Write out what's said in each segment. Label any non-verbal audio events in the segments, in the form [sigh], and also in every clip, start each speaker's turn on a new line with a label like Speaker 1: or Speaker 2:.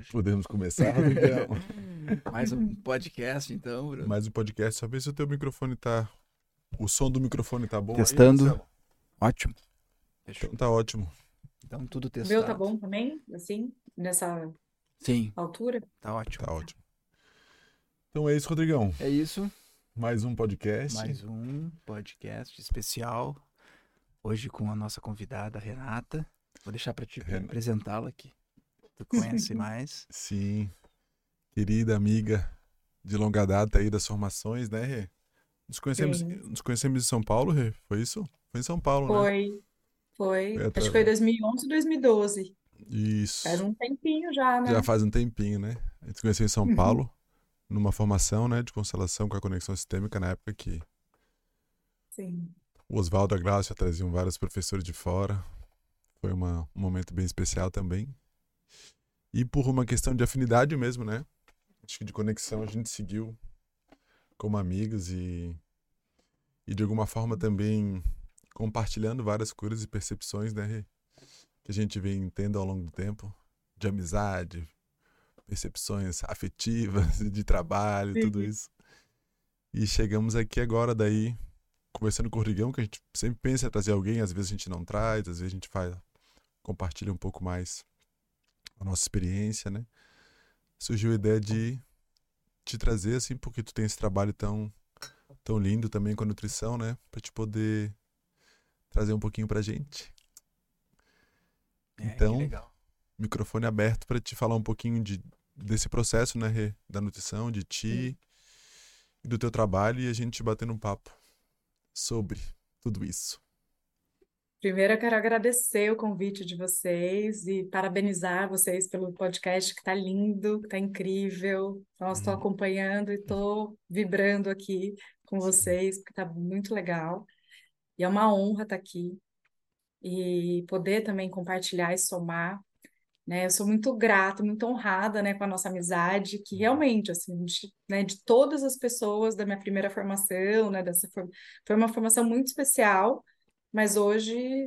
Speaker 1: hoje.
Speaker 2: Podemos começar, Rodrigão? [laughs]
Speaker 1: Mais um podcast, então, Bruno.
Speaker 2: Mais um podcast. Só ver se o teu microfone tá. O som do microfone tá bom. aí,
Speaker 1: Testando.
Speaker 2: Marcelo?
Speaker 1: Ótimo. Fechou.
Speaker 2: Então tá ótimo.
Speaker 1: Então, tudo
Speaker 3: O
Speaker 1: testado.
Speaker 3: meu tá bom também, assim, nessa
Speaker 1: Sim,
Speaker 3: altura?
Speaker 1: tá ótimo.
Speaker 2: Tá ótimo. Então é isso, Rodrigão.
Speaker 1: É isso.
Speaker 2: Mais um podcast.
Speaker 1: Mais um podcast especial. Hoje com a nossa convidada, Renata. Vou deixar para te
Speaker 2: Ren-
Speaker 1: apresentá-la aqui. Tu conhece mais.
Speaker 2: Sim. Querida amiga de longa data aí das formações, né, Rê? Nos conhecemos,
Speaker 3: Sim.
Speaker 2: nos conhecemos em São Paulo, Rê? Foi isso? Foi em São Paulo, né?
Speaker 3: Foi, foi.
Speaker 2: Foi
Speaker 3: Acho que foi 2011, 2012.
Speaker 2: Isso.
Speaker 3: Faz um tempinho já, né?
Speaker 2: Já faz um tempinho, né? A gente se conheceu em São
Speaker 3: Uhum.
Speaker 2: Paulo, numa formação, né, de constelação com a conexão sistêmica, na época que
Speaker 3: Sim.
Speaker 2: o Oswaldo e a traziam vários professores de fora. Foi uma- um momento bem especial também. E por uma questão de afinidade mesmo, né? Acho que de conexão a gente seguiu como amigos e, e de alguma forma também compartilhando várias curas e percepções, né? Que a gente vem tendo ao longo do tempo, de amizade, percepções afetivas, [laughs] de trabalho, tudo
Speaker 3: Sim.
Speaker 2: isso. E chegamos aqui agora daí conversando com o Rodrigão, que a gente sempre pensa em trazer alguém, às vezes a gente não traz, às vezes a gente faz, compartilha um pouco mais a nossa experiência, né? Surgiu a ideia de te trazer, assim, porque tu tem esse trabalho tão, tão lindo também com a nutrição, né? Pra te poder trazer um pouquinho pra gente.
Speaker 1: É,
Speaker 2: Então. Microfone aberto pra te falar um pouquinho de, desse processo, né, Rê? Da nutrição, de ti e do teu trabalho e a gente batendo um papo sobre tudo isso.
Speaker 3: Primeiro eu quero agradecer o convite de vocês e parabenizar vocês pelo podcast que tá lindo, que tá incrível. Estou
Speaker 2: Uhum.
Speaker 3: acompanhando e estou vibrando aqui com vocês, porque tá muito legal. E é uma honra estar aqui e poder também compartilhar e somar, né? Eu sou muito grata, muito honrada, né, com a nossa amizade, que realmente, assim, de, né, de todas as pessoas da minha primeira formação, né, dessa foi uma formação muito especial, mas hoje,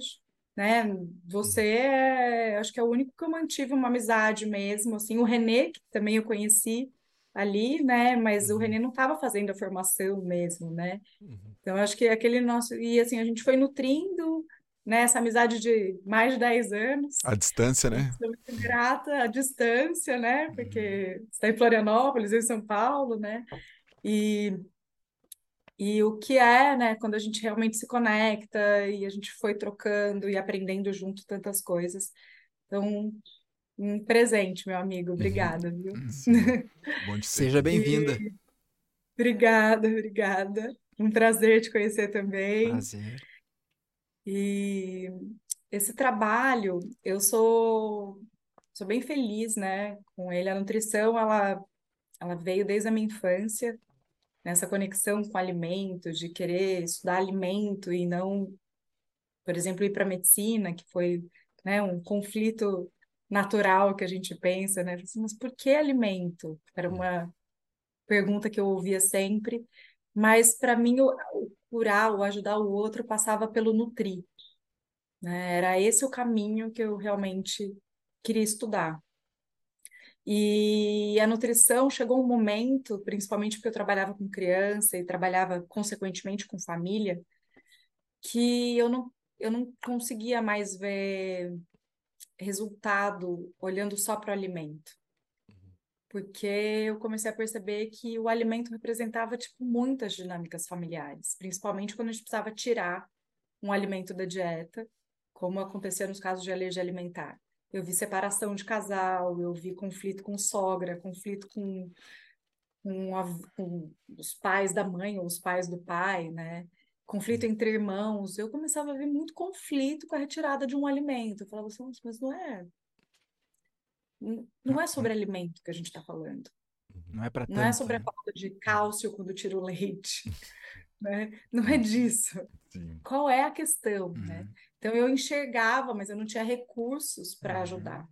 Speaker 3: né, você é, acho que é o único que eu mantive uma amizade mesmo, assim, o Renê, que também eu conheci ali, né, mas o
Speaker 2: Uhum.
Speaker 3: Renê não estava fazendo a formação mesmo, né?
Speaker 2: Uhum.
Speaker 3: Então, acho que aquele nosso. E assim, a gente foi nutrindo né, essa amizade de mais de 10 anos.
Speaker 2: A distância, né?
Speaker 3: Muito grata à distância, né? Porque está em Florianópolis, eu em São Paulo, né? E, e o que é, né, quando a gente realmente se conecta e a gente foi trocando e aprendendo junto tantas coisas. Então, um presente, meu amigo. Obrigada, viu?
Speaker 2: Sim. [laughs] Bom ter.
Speaker 1: Seja bem-vinda.
Speaker 3: Obrigada, obrigada. Um prazer te conhecer também.
Speaker 1: Prazer.
Speaker 3: E esse trabalho, eu sou, sou bem feliz, né, com ele. A nutrição, ela, ela veio desde a minha infância, nessa conexão com alimento, de querer estudar alimento e não, por exemplo, ir para a medicina, que foi, né, um conflito natural que a gente pensa, né? Assim, Mas por que alimento? Era uma pergunta que eu ouvia sempre. Mas para mim, o, o curar, o ajudar o outro, passava pelo nutrir né? Era esse o caminho que eu realmente queria estudar. E a nutrição chegou um momento, principalmente porque eu trabalhava com criança e trabalhava consequentemente com família, que eu não, eu não conseguia mais ver resultado olhando só para o alimento. Porque eu comecei a perceber que o alimento representava tipo muitas dinâmicas familiares, principalmente quando a gente precisava tirar um alimento da dieta como acontecia nos casos de alergia alimentar. Eu vi separação de casal, eu vi conflito com sogra, conflito com, com, a- com os pais da mãe ou os pais do pai, né? Conflito entre irmãos. Eu começava a ver muito conflito com a retirada de um alimento. Eu falava assim, "Nossa, mas não é. Não é sobre alimento que a gente está falando.
Speaker 1: Não é para
Speaker 3: Não é sobre a
Speaker 1: né?
Speaker 3: falta de cálcio quando tira o leite, [laughs] né? Não é disso.
Speaker 2: Sim.
Speaker 3: Qual é a questão, né? Então eu enxergava, mas eu não tinha recursos para
Speaker 1: Uhum.
Speaker 3: ajudar.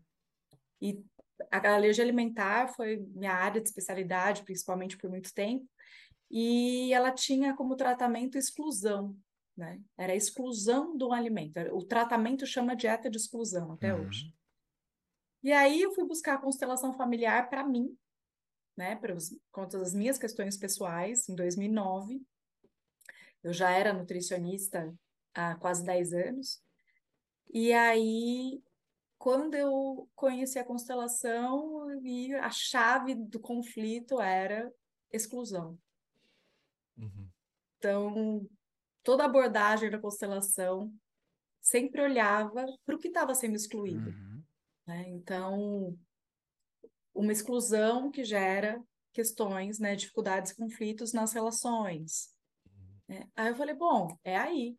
Speaker 3: E a alergia alimentar foi minha área de especialidade, principalmente por muito tempo, e ela tinha como tratamento exclusão, né? Era a exclusão do alimento. O tratamento chama dieta de exclusão até
Speaker 1: Uhum.
Speaker 3: hoje. E aí eu fui buscar a constelação familiar para mim, né, para conta das minhas questões pessoais, em 2009. Eu já era nutricionista há quase 10 anos. E aí, quando eu conheci a constelação, vi a chave do conflito era exclusão.
Speaker 2: Uhum.
Speaker 3: Então, toda a abordagem da constelação sempre olhava para o que estava sendo excluído.
Speaker 1: Uhum.
Speaker 3: Né? Então, uma exclusão que gera questões, né, dificuldades, conflitos nas relações. Né? Aí eu falei, bom, é aí.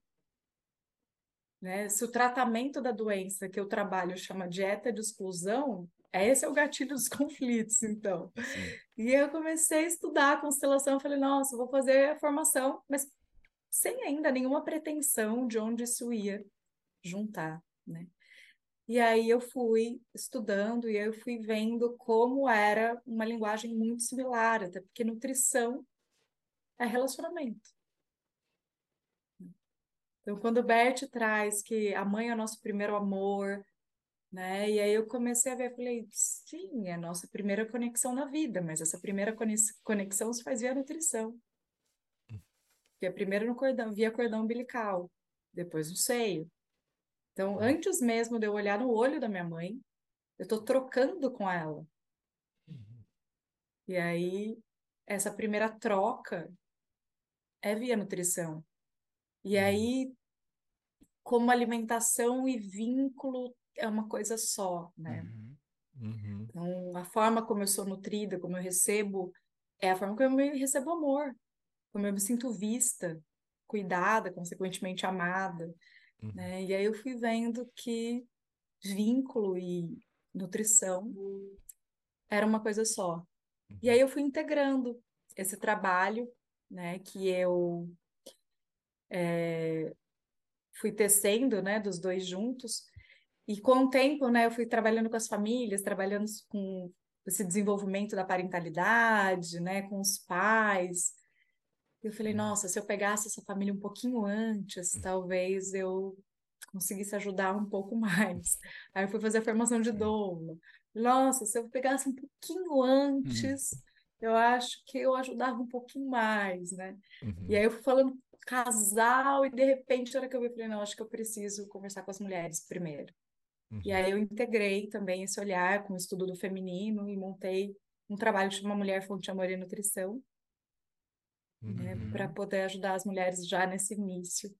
Speaker 3: Né? Se o tratamento da doença que eu trabalho chama dieta de exclusão, esse é o gatilho dos [laughs] conflitos, então.
Speaker 2: Sim.
Speaker 3: E eu comecei a estudar a constelação, falei, nossa, vou fazer a formação, mas sem ainda nenhuma pretensão de onde isso ia juntar, né? E aí eu fui estudando e eu fui vendo como era uma linguagem muito similar, até porque nutrição é relacionamento. Então, quando o Bert traz que a mãe é o nosso primeiro amor, né? E aí eu comecei a ver, falei, sim, é a nossa primeira conexão na vida, mas essa primeira conexão se faz via nutrição. Porque primeiro no cordão, via cordão umbilical, depois no seio. Então, antes mesmo de eu olhar no olho da minha mãe, eu estou trocando com ela. E aí, essa primeira troca é via nutrição. E aí, como alimentação e vínculo é uma coisa só, né?
Speaker 2: Uhum. Uhum.
Speaker 3: Então, a forma como eu sou nutrida, como eu recebo, é a forma como eu recebo amor, como eu me sinto vista, cuidada, consequentemente amada,
Speaker 2: Uhum.
Speaker 3: né? E aí eu fui vendo que vínculo e nutrição era uma coisa só. E aí eu fui integrando esse trabalho, né, que eu é, fui tecendo, né, dos dois juntos. E com o tempo, né, eu fui trabalhando com as famílias, trabalhando com esse desenvolvimento da parentalidade, né, com os pais. Eu falei, nossa, se eu pegasse essa família um pouquinho antes, talvez eu conseguisse ajudar um pouco mais. Aí eu fui fazer a formação de doula. Nossa, se eu pegasse um pouquinho antes, eu acho que eu ajudava um pouquinho mais, né?
Speaker 2: Uhum.
Speaker 3: E aí eu fui falando casal e de repente, na hora que eu vi, eu falei, não, acho que eu preciso conversar com as mulheres primeiro.
Speaker 2: Uhum.
Speaker 3: E aí eu integrei também esse olhar com o estudo do feminino e montei um trabalho que chama Mulher Fonte de Amor e Nutrição, né,
Speaker 2: Uhum.
Speaker 3: para poder ajudar as mulheres já nesse início.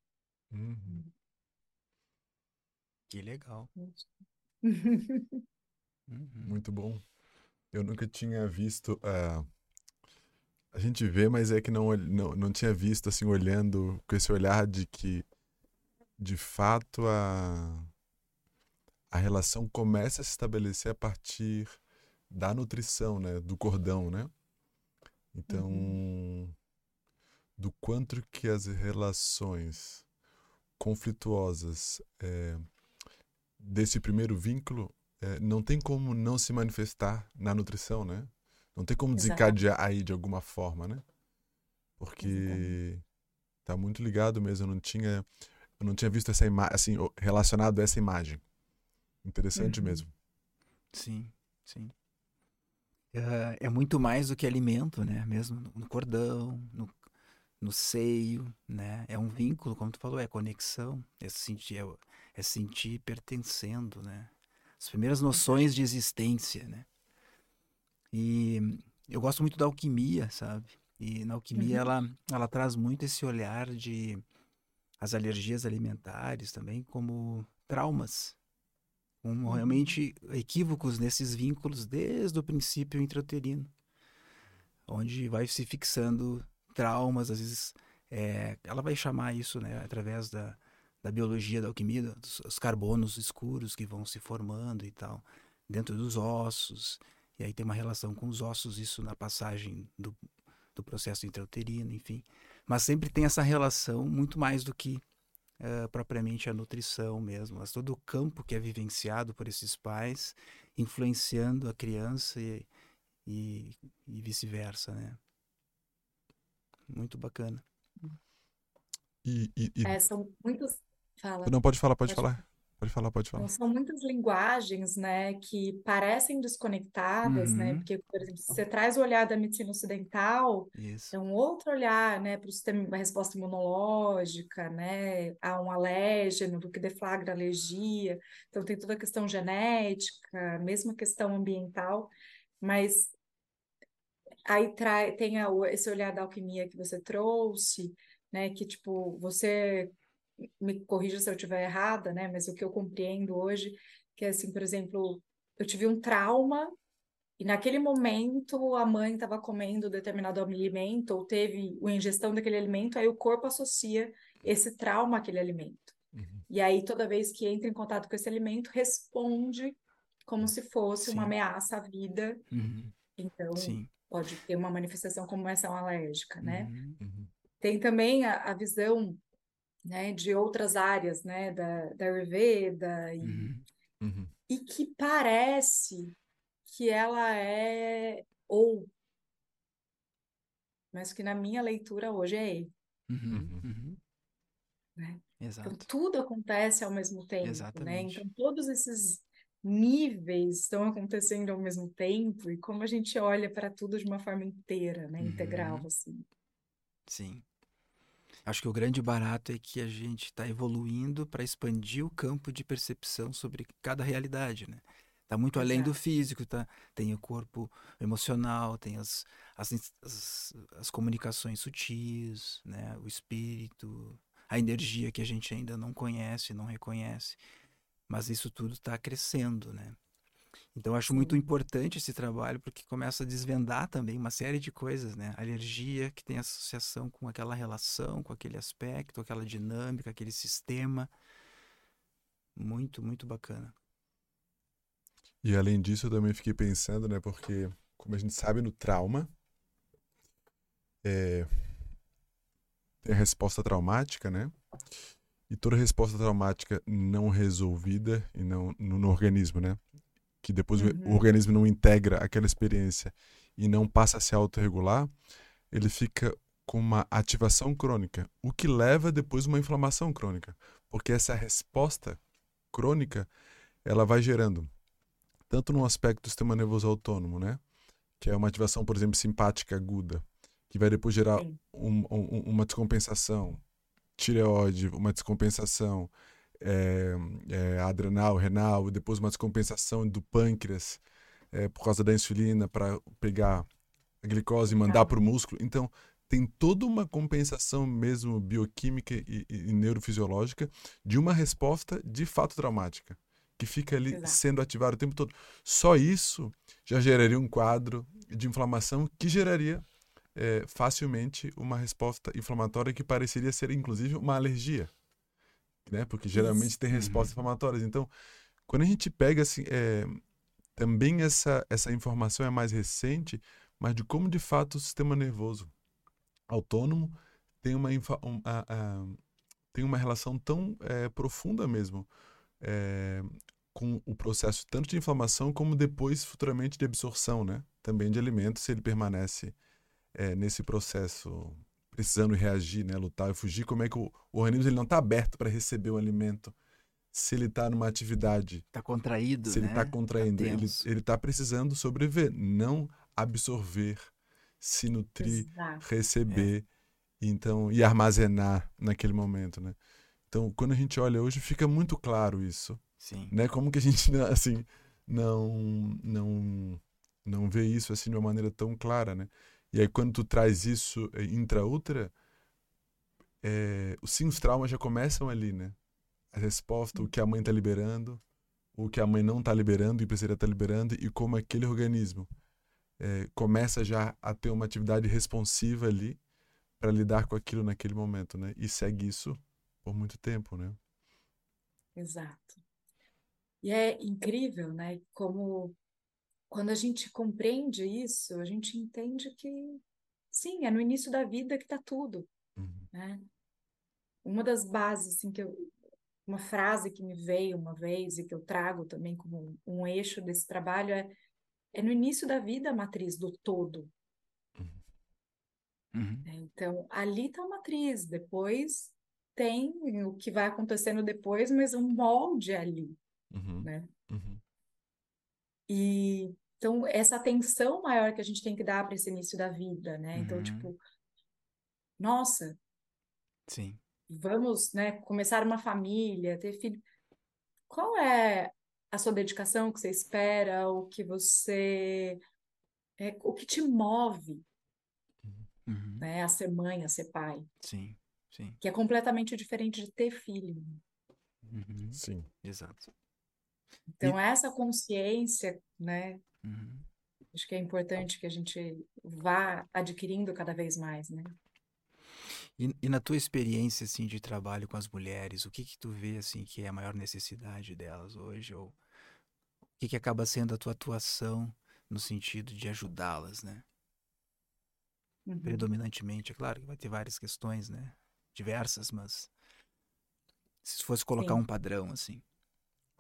Speaker 2: Uhum.
Speaker 1: Que legal. [laughs] Uhum.
Speaker 2: Muito bom. Eu nunca tinha visto. eh, a gente vê, mas é que não, não, não tinha visto assim, olhando com esse olhar de que, de fato, a, a relação começa a se estabelecer a partir da nutrição, né? Do cordão, né? Então, do quanto que as relações conflituosas eh, desse primeiro vínculo eh, não tem como não se manifestar na nutrição, né? Não tem como
Speaker 3: Exato.
Speaker 2: desencadear aí de alguma forma, né? Porque
Speaker 3: Exatamente.
Speaker 2: tá muito ligado mesmo. Eu não tinha, eu não tinha visto essa imagem, assim, relacionado a essa imagem. Interessante
Speaker 3: Uhum.
Speaker 2: mesmo.
Speaker 1: Sim, sim. Ah, é muito mais do que alimento, né? Mesmo no- cordão, no, no seio, né? É um vínculo, como tu falou, é conexão, é sentir, é, é sentir pertencendo, né? As primeiras noções de existência, né? E eu gosto muito da alquimia, sabe? E na alquimia
Speaker 3: Uhum.
Speaker 1: ela, ela traz muito esse olhar de as alergias alimentares também como traumas, como
Speaker 3: Uhum.
Speaker 1: realmente equívocos nesses vínculos desde o princípio intrauterino, onde vai se fixando traumas, às vezes é, ela vai chamar isso, né, através da, da biologia da alquimia, dos, os carbonos escuros que vão se formando e tal, dentro dos ossos, e aí tem uma relação com os ossos, isso na passagem do, do processo intrauterino, enfim. Mas sempre tem essa relação muito mais do que eh, propriamente a nutrição mesmo, mas todo o campo que é vivenciado por esses pais, influenciando a criança e, e, e vice-versa, né? Muito bacana.
Speaker 2: E, e- e-
Speaker 3: É, são muitos. Fala.
Speaker 2: não pode falar, pode,
Speaker 3: Pode
Speaker 2: falar. Pode falar, pode falar.
Speaker 3: Então, são muitas linguagens, né, que parecem desconectadas, né,
Speaker 1: Uhum.
Speaker 3: porque, por exemplo, se você traz o olhar da medicina ocidental,
Speaker 1: Isso.
Speaker 3: é um outro olhar, né, para o sistema, a resposta imunológica, né, a um alérgeno, do que deflagra alergia. Então, tem toda a questão genética, mesmo questão ambiental, mas aí trai, tem a- esse olhar da alquimia que você trouxe, né, que, tipo, você me corrija se eu estiver errada, né? Mas o que eu compreendo hoje, que é assim, por exemplo, eu tive um trauma e naquele momento a mãe estava comendo determinado alimento ou teve a ingestão daquele alimento, aí o corpo associa esse trauma àquele alimento.
Speaker 2: Uhum.
Speaker 3: E aí toda vez que entra em contato com esse alimento, responde como se fosse uma
Speaker 1: Sim.
Speaker 3: ameaça à vida.
Speaker 1: Uhum.
Speaker 3: Então,
Speaker 1: Sim.
Speaker 3: pode ter uma manifestação como essa alérgica, né?
Speaker 1: Uhum.
Speaker 2: Uhum.
Speaker 3: Tem também a, a visão, né, de outras áreas, né, da, da Ayurveda, e,
Speaker 1: Uhum.
Speaker 2: Uhum.
Speaker 3: e que parece que ela é ou, mas que na minha leitura hoje é E.
Speaker 1: Uhum.
Speaker 2: Uhum.
Speaker 1: Uhum.
Speaker 3: Né? Então, tudo acontece ao mesmo tempo, né?
Speaker 1: Exatamente.
Speaker 3: Então, todos esses níveis estão acontecendo ao mesmo tempo, e como a gente olha para tudo de uma forma inteira, né, integral,
Speaker 1: Uhum.
Speaker 3: assim.
Speaker 1: Sim. Acho que o grande barato é que a gente está evoluindo para expandir o campo de percepção sobre cada realidade, né? Tá muito além do
Speaker 3: Exato.
Speaker 1: físico, tá? Tem o corpo emocional, tem as, as, as, as comunicações sutis, né? O espírito, a energia que a gente ainda não conhece, não reconhece. Mas isso tudo está crescendo, né? Então, eu acho muito importante esse trabalho, porque começa a desvendar também uma série de coisas, né? Alergia, que tem associação com aquela relação, com aquele aspecto, aquela dinâmica, aquele sistema. Muito, muito bacana.
Speaker 2: E além disso, eu também fiquei pensando, né? Porque, como a gente sabe, no trauma, é, tem a resposta traumática, né? E toda resposta traumática não resolvida e não no, no organismo, né? Que depois o- o
Speaker 3: Uhum.
Speaker 2: organismo não integra aquela experiência e não passa a se autorregular, ele fica com uma ativação crônica, o que leva depois uma inflamação crônica, porque essa resposta crônica ela vai gerando tanto no aspecto do sistema nervoso autônomo, né? Que é uma ativação, por exemplo, simpática aguda, que vai depois gerar um- um- uma descompensação tireoide, uma descompensação é, adrenal, renal, e depois uma descompensação do pâncreas é, por causa da insulina para pegar a glicose e mandar
Speaker 3: Tá.
Speaker 2: para o músculo. Então, tem toda uma compensação mesmo bioquímica e, e- e neurofisiológica de uma resposta de fato traumática, que fica ali
Speaker 3: Exato.
Speaker 2: sendo ativada o tempo todo. Só isso já geraria um quadro de inflamação que geraria é, facilmente uma resposta inflamatória que pareceria ser inclusive uma alergia, né? Porque geralmente tem
Speaker 1: Uhum.
Speaker 2: respostas inflamatórias. Então, quando a gente pega assim, é, também essa essa informação é mais recente, mas de como de fato o sistema nervoso autônomo tem uma um, a- a- tem uma relação tão é, profunda mesmo é, com o processo tanto de inflamação como depois futuramente de absorção, né? Também de alimentos, se ele permanece é, nesse processo precisando reagir, né? Lutar e fugir, como é que o, o organismo ele não está aberto para receber o alimento se ele está numa atividade,
Speaker 1: Tá contraído,
Speaker 2: se ele
Speaker 1: né?
Speaker 2: está contraindo, ele
Speaker 1: tenso.
Speaker 2: ele está precisando sobreviver, não absorver, se nutrir,
Speaker 3: Exato.
Speaker 2: receber, então e armazenar naquele momento, né? Então, quando a gente olha hoje, fica muito claro isso,
Speaker 1: Sim.
Speaker 2: né? Como que a gente não- assim não não não vê isso assim de uma maneira tão clara, né? E aí quando tu traz isso eh, intraútera, é, sim, os traumas já começam ali, né? A resposta, o que a mãe está liberando, o que a mãe não está liberando e precisaria estar liberando e como aquele organismo eh, começa já a ter uma atividade responsiva ali para lidar com aquilo naquele momento, né? E segue isso por muito tempo, né?
Speaker 3: Exato. E é incrível, né? Como quando a gente compreende isso, a gente entende que sim, é no início da vida que está tudo,
Speaker 2: Uhum.
Speaker 3: né? Uma das bases, assim, que eu, uma frase que me veio uma vez e que eu trago também como um, um eixo desse trabalho é, é no início da vida a matriz do todo,
Speaker 1: Uhum.
Speaker 3: né? Então, ali está a matriz, depois tem o que vai acontecendo depois, mas um molde ali,
Speaker 2: Uhum.
Speaker 3: né?
Speaker 2: Uhum.
Speaker 3: E então essa atenção maior que a gente tem que dar para esse início da vida, né? Então,
Speaker 1: Uhum.
Speaker 3: tipo, nossa,
Speaker 1: Sim.
Speaker 3: vamos, né, começar uma família, ter filho. Qual é a sua dedicação, o que você espera, o que você, é, o que te move,
Speaker 1: Uhum.
Speaker 3: né, a ser mãe, a ser pai,
Speaker 1: Sim. Sim.
Speaker 3: que é completamente diferente de ter filho.
Speaker 1: Uhum.
Speaker 2: Sim.
Speaker 1: Exato.
Speaker 3: Então, essa consciência, né,
Speaker 1: Uhum.
Speaker 3: acho que é importante que a gente vá adquirindo cada vez mais, né?
Speaker 1: E, e na tua experiência assim de trabalho com as mulheres, o que que tu vê assim que é a maior necessidade delas hoje ou o que que acaba sendo a tua atuação no sentido de ajudá-las, né?
Speaker 3: Uhum.
Speaker 1: Predominantemente, é claro que vai ter várias questões, né? Diversas, mas se fosse colocar
Speaker 3: Sim.
Speaker 1: um padrão assim.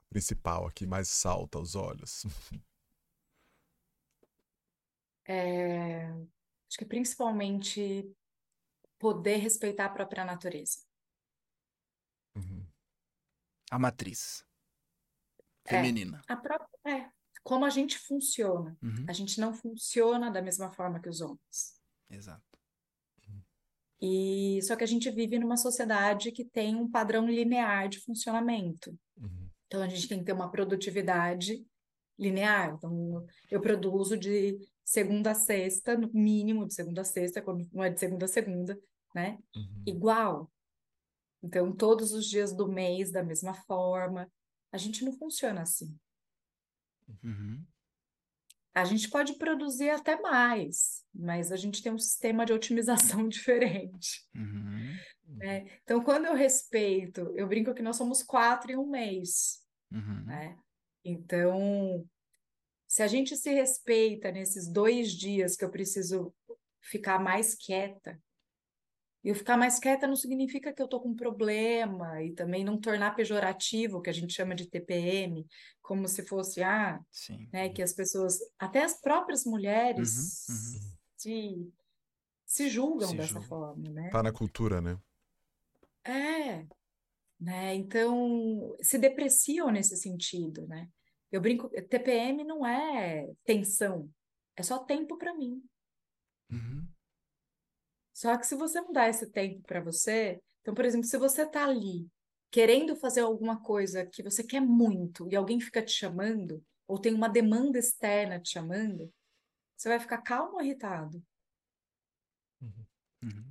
Speaker 2: Principal aqui, mais salta aos olhos. [laughs]
Speaker 3: É, acho que principalmente poder respeitar a própria natureza.
Speaker 2: Uhum.
Speaker 1: A matriz
Speaker 3: É.
Speaker 1: feminina.
Speaker 3: A própria, é, como a gente funciona.
Speaker 1: Uhum.
Speaker 3: A gente não funciona da mesma forma que os homens.
Speaker 1: Exato.
Speaker 3: E só que a gente vive numa sociedade que tem um padrão linear de funcionamento.
Speaker 2: Uhum.
Speaker 3: Então a gente tem que ter uma produtividade linear. Então eu produzo de segunda a sexta, no mínimo de segunda a sexta, quando não é de segunda a segunda, né?
Speaker 2: Uhum.
Speaker 3: Igual. Então todos os dias do mês da mesma forma. A gente não funciona assim.
Speaker 1: Uhum.
Speaker 3: A gente pode produzir até mais, mas a gente tem um sistema de otimização [laughs] diferente.
Speaker 1: Uhum.
Speaker 3: né? Então, quando eu respeito, eu brinco que nós somos quatro em um mês,
Speaker 1: Uhum.
Speaker 3: né? Então, se a gente se respeita nesses dois dias que eu preciso ficar mais quieta, e eu ficar mais quieta não significa que eu tô com problema, e também não tornar pejorativo, o que a gente chama de TPM, como se fosse, ah,
Speaker 1: Sim.
Speaker 3: né, que as pessoas, até as próprias mulheres,
Speaker 1: Uhum, uhum.
Speaker 3: se, se julgam
Speaker 1: Se
Speaker 3: dessa
Speaker 1: julgam.
Speaker 3: forma, né?
Speaker 2: Tá na cultura, né?
Speaker 3: É, né? Então, se depreciam nesse sentido, né? Eu brinco, TPM não é tensão, é só tempo para mim.
Speaker 1: Uhum.
Speaker 3: Só que se você não dá esse tempo para você, então, por exemplo, se você tá ali querendo fazer alguma coisa que você quer muito e alguém fica te chamando, ou tem uma demanda externa te chamando, você vai ficar calmo ou irritado?
Speaker 1: Uhum.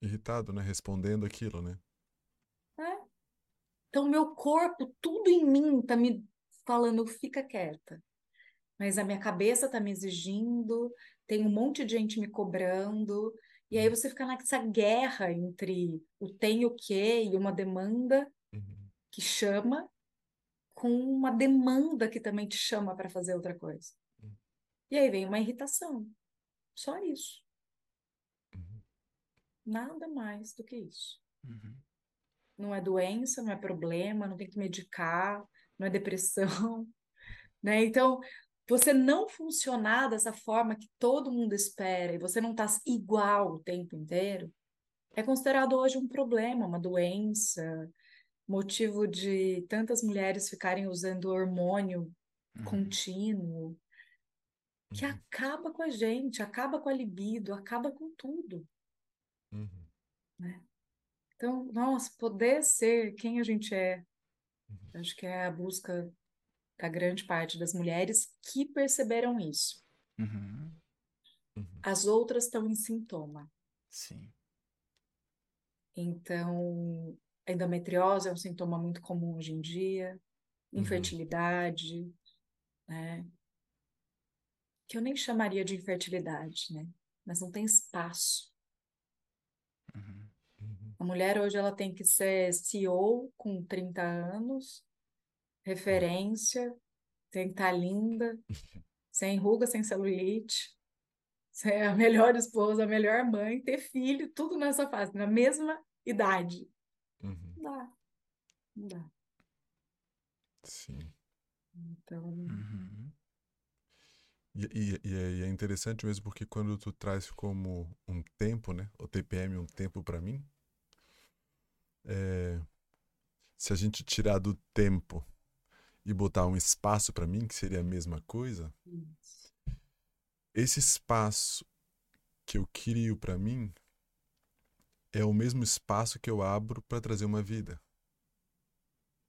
Speaker 2: Irritado, né? Respondendo aquilo, né?
Speaker 3: Então, meu corpo, tudo em mim tá me falando, fica quieta. Mas a minha cabeça tá me exigindo, tem um monte de gente me cobrando, e aí você fica nessa guerra entre o tem e o quê e uma demanda
Speaker 2: Uhum.
Speaker 3: que chama com uma demanda que também te chama para fazer outra coisa.
Speaker 2: Uhum.
Speaker 3: E aí vem uma irritação. Só isso.
Speaker 2: Uhum.
Speaker 3: Nada mais do que isso.
Speaker 1: Uhum.
Speaker 3: Não é doença, não é problema, não tem que medicar, não é depressão, [laughs] né? Então, você não funcionar dessa forma que todo mundo espera e você não está igual o tempo inteiro, é considerado hoje um problema, uma doença, motivo de tantas mulheres ficarem usando hormônio
Speaker 1: Uhum.
Speaker 3: contínuo, que
Speaker 2: Uhum.
Speaker 3: acaba com a gente, acaba com a libido, acaba com tudo.
Speaker 2: Uhum.
Speaker 3: Então, nossa, poder ser quem a gente é, acho que é a busca da grande parte das mulheres que perceberam isso.
Speaker 1: Uhum.
Speaker 2: Uhum.
Speaker 3: As outras estão em sintoma.
Speaker 1: Sim.
Speaker 3: Então, a endometriose é um sintoma muito comum hoje em dia,
Speaker 2: Uhum.
Speaker 3: infertilidade, né? Que eu nem chamaria de infertilidade, né? Mas não tem espaço.
Speaker 1: Uhum.
Speaker 3: A mulher hoje ela tem que ser CEO com 30 anos, referência, tem que estar linda, sem ruga, sem celulite, ser a melhor esposa, a melhor mãe, ter filho, tudo nessa fase, na mesma idade.
Speaker 2: Uhum.
Speaker 3: Não dá. Não dá.
Speaker 2: Sim.
Speaker 3: Então,
Speaker 1: Uhum.
Speaker 2: E, e- e é, é interessante mesmo porque quando tu traz como um tempo, né? O TPM um tempo pra mim, é, se a gente tirar do tempo e botar um espaço para mim, que seria a mesma coisa, esse espaço que eu crio para mim é o mesmo espaço que eu abro para trazer uma vida.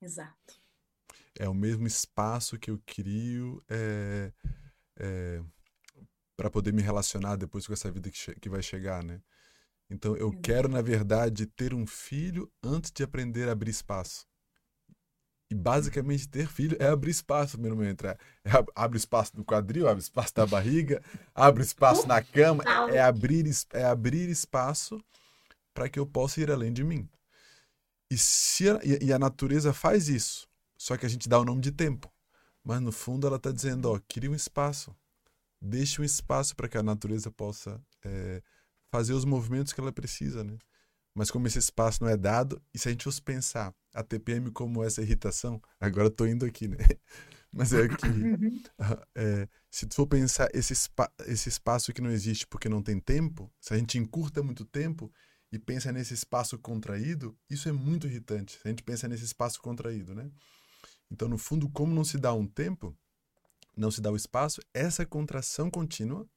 Speaker 3: Exato.
Speaker 2: É o mesmo espaço que eu crio é, é, para poder me relacionar depois com essa vida que, que vai chegar, né? Então eu Exato. quero, na verdade, ter um filho antes de aprender a abrir espaço. E basicamente ter filho é abrir espaço no momento. É, abre espaço no quadril, abre espaço na barriga, abre espaço na cama. É abrir, é abrir espaço para que eu possa ir além de mim. E, se a, e, a natureza faz isso, só que a gente dá o nome de tempo. Mas no fundo ela está dizendo, ó, cria um espaço. Deixe um espaço para que a natureza possa é, fazer os movimentos que ela precisa, né? Mas como esse espaço não é dado, e se a gente fosse pensar a TPM como essa irritação, agora estou indo aqui, né? [laughs] Mas é que uhum. é, se tu for pensar esse, esse espaço que não existe porque não tem tempo, se a gente encurta muito tempo e pensa nesse espaço contraído, isso é muito irritante. Se a gente pensa nesse espaço contraído, né? Então, no fundo, como não se dá um tempo, não se dá o espaço, essa contração contínua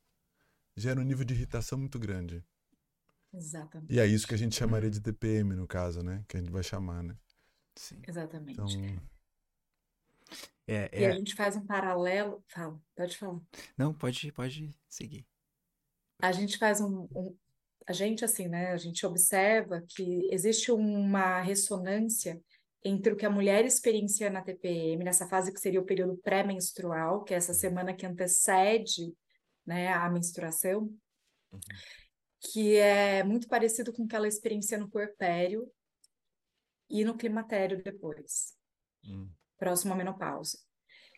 Speaker 2: gera um nível de irritação muito grande.
Speaker 3: Exatamente.
Speaker 2: E é isso que a gente chamaria de TPM, no caso, né? Que a gente vai chamar, né?
Speaker 3: Sim. Exatamente.
Speaker 2: Então...
Speaker 3: É, é... E a gente faz um paralelo. Fala, pode falar.
Speaker 1: Não, pode, pode seguir.
Speaker 3: A gente faz um, um, A gente, assim, né? A gente observa que existe uma ressonância entre o que a mulher experiencia na TPM, nessa fase que seria o período pré-menstrual, que é essa semana que antecede né, a menstruação, uhum que é muito parecido com o que ela experiencia no puerpério e no climatério depois, hum. próximo à menopausa.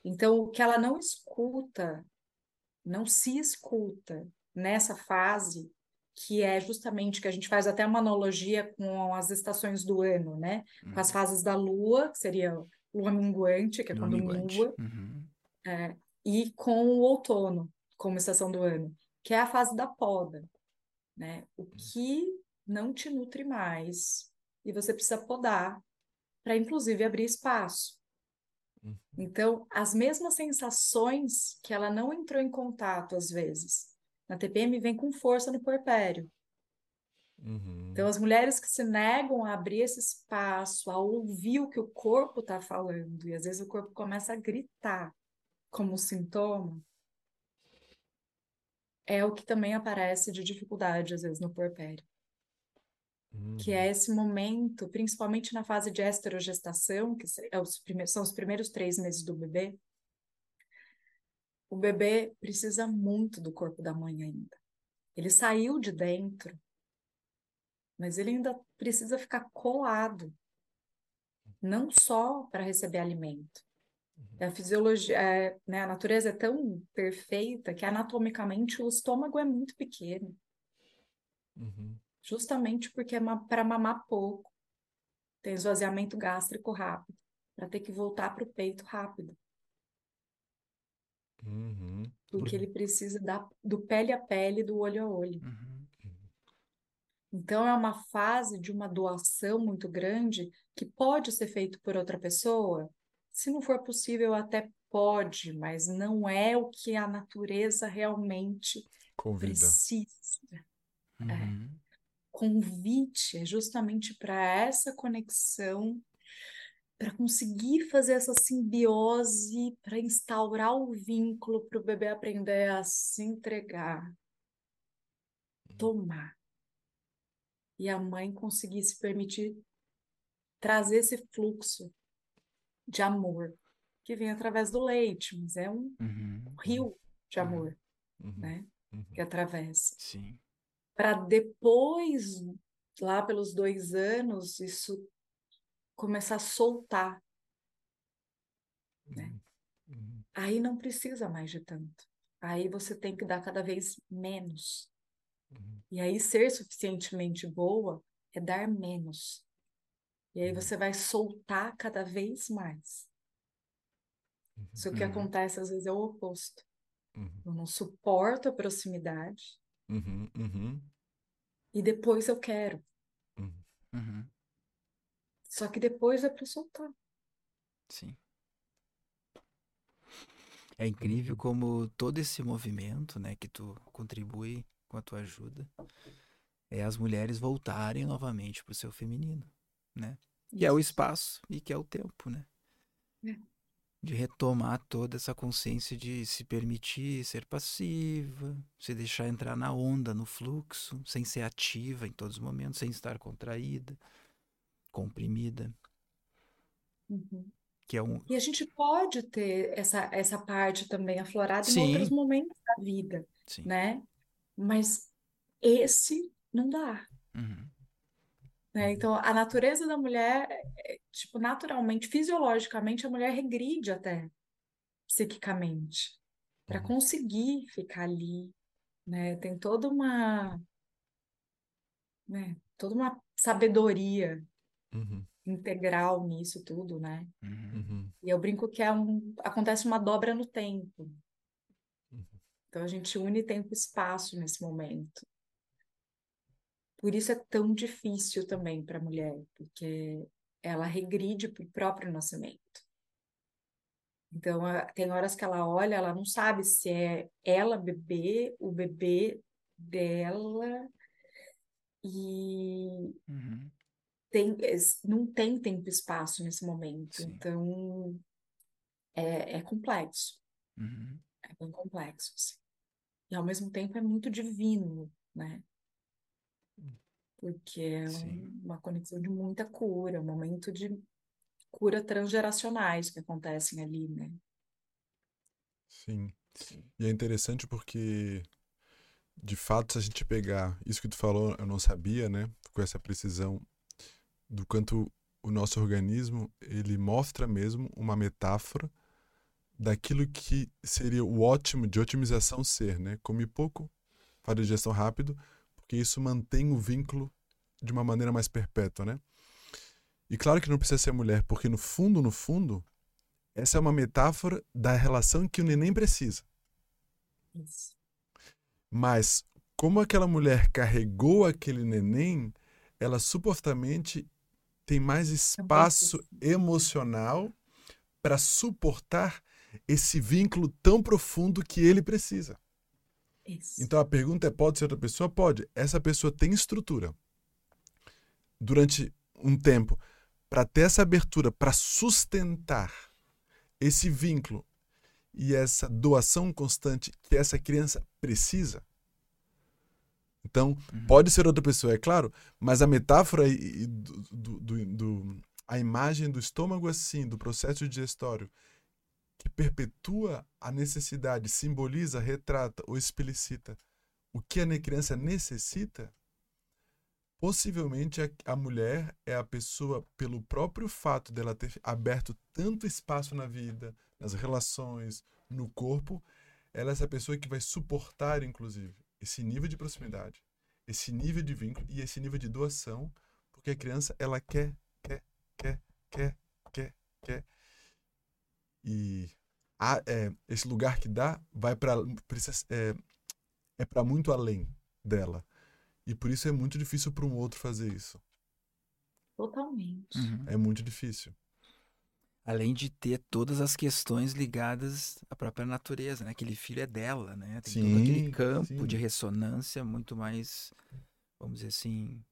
Speaker 3: Então, o que ela não escuta, não se escuta nessa fase, que é justamente que a gente faz até uma analogia com as estações do ano, né? Hum. Com as hum. fases da lua, que seria lua minguante, que é lua quando minguante. lua, uhum. é, e com o outono, como estação do ano, que é a fase da poda né? O hum. que não te nutre mais e você precisa podar para inclusive abrir espaço. Uhum. Então, as mesmas sensações que ela não entrou em contato às vezes na TPM vem com força no puerpério. Uhum. Então, as mulheres que se negam a abrir esse espaço, a ouvir o que o corpo está falando, e às vezes o corpo começa a gritar como sintoma, é o que também aparece de dificuldade, às vezes, no puerpério. Uhum. Que é esse momento, principalmente na fase de esterogestação, que é os são os primeiros três meses do bebê. O bebê precisa muito do corpo da mãe ainda. Ele saiu de dentro, mas ele ainda precisa ficar colado, não só para receber alimento, a fisiologia, é, né, a natureza é tão perfeita que anatomicamente o estômago é muito pequeno. Uhum. Justamente porque é para mamar pouco. Tem esvaziamento gástrico rápido, para ter que voltar para o peito rápido. Uhum. Porque ele precisa da, do pele a pele, do olho a olho. Uhum. Então, é uma fase de uma doação muito grande que pode ser feito por outra pessoa, se não for possível, até pode, mas não é o que a natureza realmente Convida. precisa. É. Uhum. É. Convite é justamente para essa conexão, para conseguir fazer essa simbiose, para instaurar o vínculo, para o bebê aprender a se entregar, uhum. tomar. E a mãe conseguir se permitir trazer esse fluxo de amor que vem através do leite, mas é um, uhum, rio de uhum, amor, uhum, né? Uhum. Que atravessa.
Speaker 1: Sim.
Speaker 3: Para depois, lá pelos dois anos, isso começar a soltar. Né? Uhum, uhum. Aí não precisa mais de tanto. Aí você tem que dar cada vez menos. E aí ser suficientemente boa é dar menos. E aí você vai soltar cada vez mais. Uhum. Só que uhum. acontece às vezes é o oposto. Uhum. Eu não suporto a proximidade.
Speaker 2: Uhum. uhum.
Speaker 3: E depois eu quero.
Speaker 2: Uhum.
Speaker 3: Só que depois é para soltar.
Speaker 1: Sim. É incrível como todo esse movimento, né, que tu contribui com a tua ajuda, é as mulheres voltarem novamente para o seu feminino, né? Que é o espaço e que é o tempo, né?
Speaker 3: É.
Speaker 1: De retomar toda essa consciência de se permitir ser passiva, se deixar entrar na onda, no fluxo, sem ser ativa em todos os momentos, sem estar contraída, comprimida.
Speaker 3: Uhum.
Speaker 1: Que é um.
Speaker 3: E a gente pode ter essa, essa parte também aflorada em
Speaker 1: Sim.
Speaker 3: outros momentos da vida,
Speaker 1: Sim.
Speaker 3: né? Mas esse não dá,
Speaker 1: Uhum.
Speaker 3: Né? Então, a natureza da mulher, é, tipo, naturalmente, fisiologicamente, a mulher regride até psiquicamente para
Speaker 2: Uhum.
Speaker 3: conseguir ficar ali, né? Tem toda uma, né? Toda uma sabedoria
Speaker 2: Uhum.
Speaker 3: integral nisso tudo, né?
Speaker 1: Uhum.
Speaker 2: Uhum.
Speaker 3: E eu brinco que é um, acontece uma dobra no tempo.
Speaker 2: Uhum.
Speaker 3: Então a gente une tempo e espaço nesse momento. Por isso é tão difícil também para a mulher, porque ela regride para o próprio nascimento. Então tem horas que ela olha, ela não sabe se é ela bebê, o bebê dela, e
Speaker 1: Uhum.
Speaker 3: tem, não tem tempo e espaço nesse momento.
Speaker 1: Sim.
Speaker 3: Então é, é complexo.
Speaker 1: Uhum.
Speaker 3: é bem complexo, assim. E ao mesmo tempo é muito divino, né? Porque é um- uma conexão de muita cura, um momento de cura transgeracionais que acontecem ali, né?
Speaker 2: Sim.
Speaker 1: Sim.
Speaker 2: E é interessante porque, de fato, se a gente pegar isso que tu falou, eu não sabia, né? Com essa precisão do quanto o nosso organismo, ele mostra mesmo uma metáfora daquilo que seria o ótimo de otimização ser, né? Come pouco, faz digestão rápido, porque isso mantém o vínculo de uma maneira mais perpétua, né? E claro que não precisa ser mulher, porque no fundo, no fundo, essa é uma metáfora da relação que o neném precisa.
Speaker 3: Isso.
Speaker 2: Mas como aquela mulher carregou aquele neném, ela supostamente tem mais espaço emocional para suportar esse vínculo tão profundo que ele precisa.
Speaker 3: Isso.
Speaker 2: Então a pergunta é: pode ser outra pessoa? Pode. Essa pessoa tem estrutura durante um tempo para ter essa abertura, para sustentar esse vínculo e essa doação constante que essa criança precisa. Então,
Speaker 1: Uhum.
Speaker 2: pode ser outra pessoa, é claro, mas a metáfora e- do, do- do- do- a imagem do estômago assim, do processo digestório, que perpetua a necessidade, simboliza, retrata ou explicita o que a criança necessita, possivelmente a, a mulher é a pessoa, pelo próprio fato dela ter aberto tanto espaço na vida, nas relações, no corpo, ela é essa pessoa que vai suportar, inclusive, esse nível de proximidade, esse nível de vínculo e esse nível de doação, porque a criança, ela quer, quer, quer, quer, quer, quer. E a- é, esse lugar que dá vai para é, é para muito além dela. E por isso é muito difícil para um outro fazer isso.
Speaker 3: Totalmente.
Speaker 1: Uhum.
Speaker 2: É muito difícil.
Speaker 1: Além de ter todas as questões ligadas à própria natureza, né? Aquele filho é dela, né? Tem todo aquele
Speaker 2: Sim,
Speaker 1: campo
Speaker 2: sim.
Speaker 1: de ressonância muito mais, vamos dizer assim,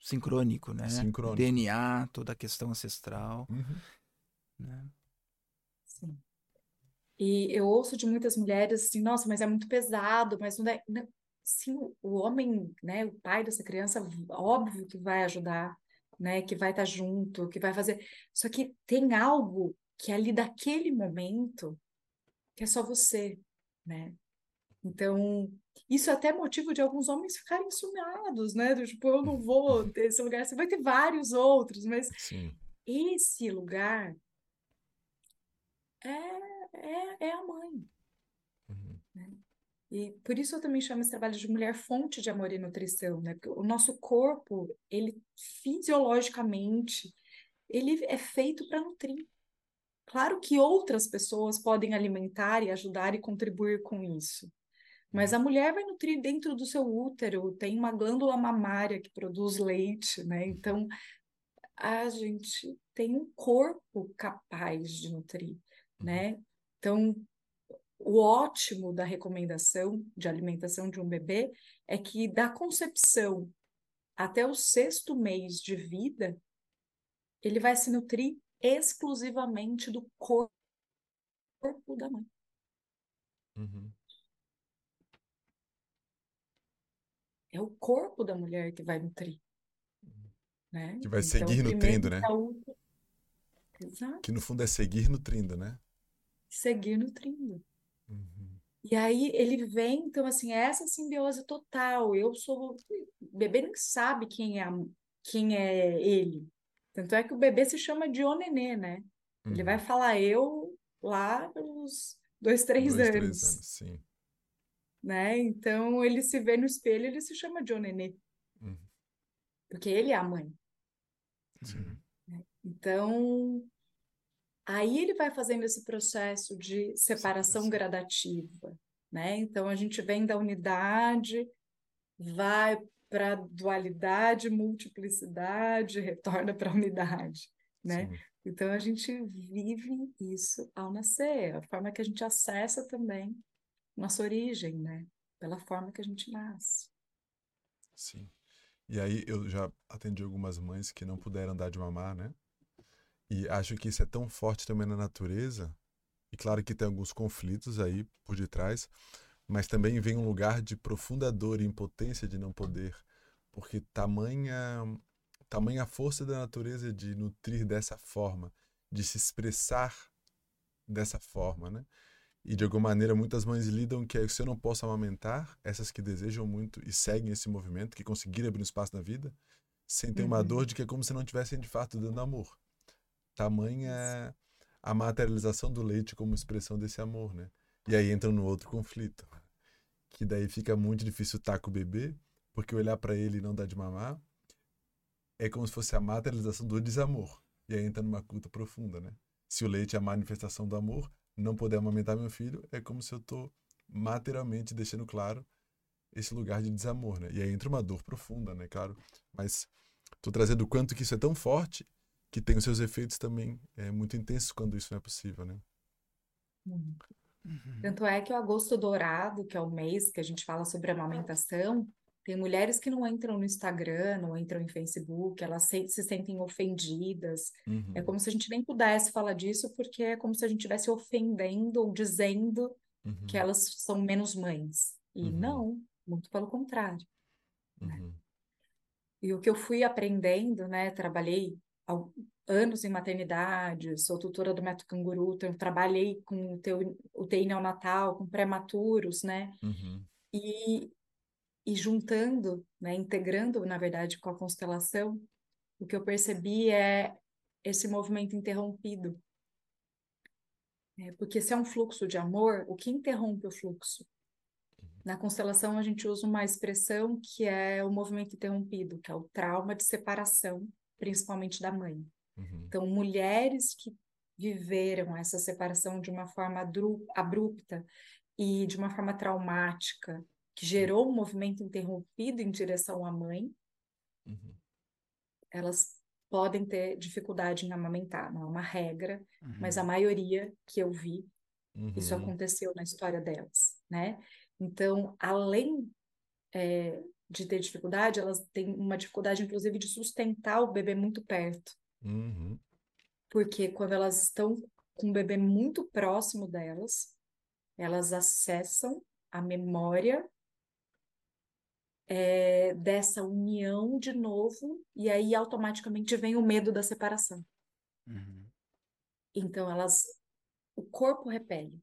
Speaker 1: sincrônico, né?
Speaker 2: Sincrônico.
Speaker 1: DNA, toda a questão ancestral,
Speaker 2: Uhum.
Speaker 1: né?
Speaker 3: Sim. E eu ouço de muitas mulheres assim, nossa, mas é muito pesado, mas não é. não- Sim, o homem, né, o pai dessa criança, óbvio que vai ajudar, né, que vai estar junto, que vai fazer. Só que tem algo que ali daquele momento que é só você, né? Então, isso é até motivo de alguns homens ficarem sumiados, né? Do tipo, eu não vou ter esse lugar. Você vai ter vários outros, mas
Speaker 2: Sim.
Speaker 3: esse lugar é, é, é a mãe.
Speaker 2: Uhum.
Speaker 3: E por isso eu também chamo esse trabalho de mulher fonte de amor e nutrição, né? Porque o nosso corpo, ele fisiologicamente, ele é feito para nutrir. Claro que outras pessoas podem alimentar e ajudar e contribuir com isso. Mas a mulher vai nutrir dentro do seu útero, tem uma glândula mamária que produz leite, né? Então, a gente tem um corpo capaz de nutrir,
Speaker 2: Uhum.
Speaker 3: Né? Então, o ótimo da recomendação de alimentação de um bebê é que da concepção até o sexto mês de vida, ele vai se nutrir exclusivamente do corpo da mãe.
Speaker 2: Uhum.
Speaker 3: É o corpo da mulher que vai nutrir, né?
Speaker 2: Que vai
Speaker 3: Então,
Speaker 2: seguir nutrindo, né?
Speaker 3: outra- Exato,
Speaker 2: Que no fundo é seguir nutrindo, né?
Speaker 3: Seguir nutrindo.
Speaker 2: Uhum.
Speaker 3: E aí ele vem, então assim, é essa simbiose total. Eu sou. O bebê nem sabe quem é, quem é ele. Tanto é que o bebê se chama de Onenê, né? Ele vai
Speaker 2: Uhum.
Speaker 3: falar eu lá pelos dois, três
Speaker 2: Dois, três
Speaker 3: anos,
Speaker 2: anos, sim.
Speaker 3: né? Então ele se vê no espelho, ele se chama de Onenê,
Speaker 2: Uhum.
Speaker 3: porque ele é a mãe.
Speaker 2: Sim.
Speaker 3: Então, aí ele vai fazendo esse processo de separação
Speaker 2: Separação.
Speaker 3: gradativa, né? Então a gente vem da unidade, vai para dualidade, multiplicidade, retorna para a unidade, né?
Speaker 2: Sim.
Speaker 3: Então a gente vive isso ao nascer, a forma que a gente acessa também nossa origem, né? Pela forma que a gente nasce.
Speaker 2: Sim. E aí eu já atendi algumas mães que não puderam dar de mamar, né? E acho que isso é tão forte também na natureza. E claro que tem alguns conflitos aí por detrás, mas também vem um lugar de profunda dor e impotência de não poder, porque tamanha tamanha força da natureza de nutrir dessa forma, de se expressar dessa forma, né? E de alguma maneira muitas mães lidam que é, se eu não posso amamentar, essas que desejam muito e seguem esse movimento, que conseguiram abrir um espaço na vida, sentem uma
Speaker 3: Uhum.
Speaker 2: dor de que é como se não estivessem de fato dando amor. Tamanha a materialização do leite como expressão desse amor, né? E aí entra no outro conflito, que daí fica muito difícil estar com o bebê, porque olhar para ele e não dar de mamar é como se fosse a materialização do desamor. E aí entra numa culta profunda, né? Se o leite é a manifestação do amor, não poder amamentar meu filho é como se eu tô materialmente deixando claro esse lugar de desamor, né? E aí entra uma dor profunda, né, claro. Mas tô trazendo o quanto que isso é tão forte que tem os seus efeitos também é, muito intensos quando isso não é possível, né?
Speaker 3: Uhum. Tanto é que o agosto dourado, que é o mês que a gente fala sobre amamentação, tem mulheres que não entram no Instagram, não entram em Facebook, elas se, se sentem ofendidas.
Speaker 2: Uhum.
Speaker 3: É como se a gente nem pudesse falar disso, porque é como se a gente estivesse ofendendo ou dizendo
Speaker 2: Uhum.
Speaker 3: que elas são menos mães. E
Speaker 2: Uhum.
Speaker 3: não, muito pelo contrário.
Speaker 2: Uhum.
Speaker 3: E o que eu fui aprendendo, né? Trabalhei anos em maternidade, sou tutora do método canguru, então trabalhei com o teu- UTI neonatal, com prematuros, né?
Speaker 2: Uhum.
Speaker 3: E, e juntando, né? Integrando, na verdade, com a constelação, o que eu percebi é esse movimento interrompido. É, porque se é um fluxo de amor, o que interrompe o fluxo? Na constelação, a gente usa uma expressão que é o movimento interrompido, que é o trauma de separação, principalmente da mãe.
Speaker 2: Uhum.
Speaker 3: Então, mulheres que viveram essa separação de uma forma abrupta e de uma forma traumática, que gerou um movimento interrompido em direção à mãe,
Speaker 2: Uhum.
Speaker 3: elas podem ter dificuldade em amamentar. Não é uma regra, mas a
Speaker 1: Uhum.
Speaker 3: maioria que eu vi Isso
Speaker 2: Uhum.
Speaker 3: aconteceu na história delas, né? Então, além é, de ter dificuldade, elas têm uma dificuldade, inclusive, de sustentar o bebê muito perto,
Speaker 2: Uhum.
Speaker 3: porque quando elas estão com o bebê muito próximo delas, elas acessam a memória é, dessa união de novo, e aí automaticamente vem o medo da separação.
Speaker 1: Uhum.
Speaker 3: Então, elas, o corpo repele,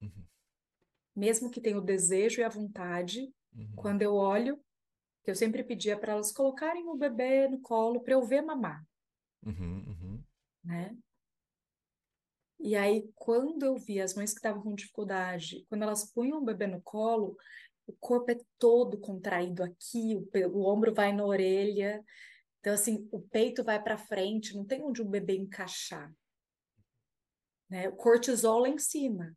Speaker 2: Uhum.
Speaker 3: mesmo que tenha o desejo e a vontade,
Speaker 2: Uhum.
Speaker 3: Quando eu olho, que eu sempre pedia para elas colocarem o bebê no colo para eu ver mamar,
Speaker 2: Uhum. Uhum.
Speaker 3: né? E aí, quando eu vi as mães que estavam com dificuldade, quando elas punham o bebê no colo, o corpo é todo contraído aqui, o, o ombro vai na orelha, então assim, o peito vai para frente, não tem onde o bebê encaixar, né? O cortisol lá em cima,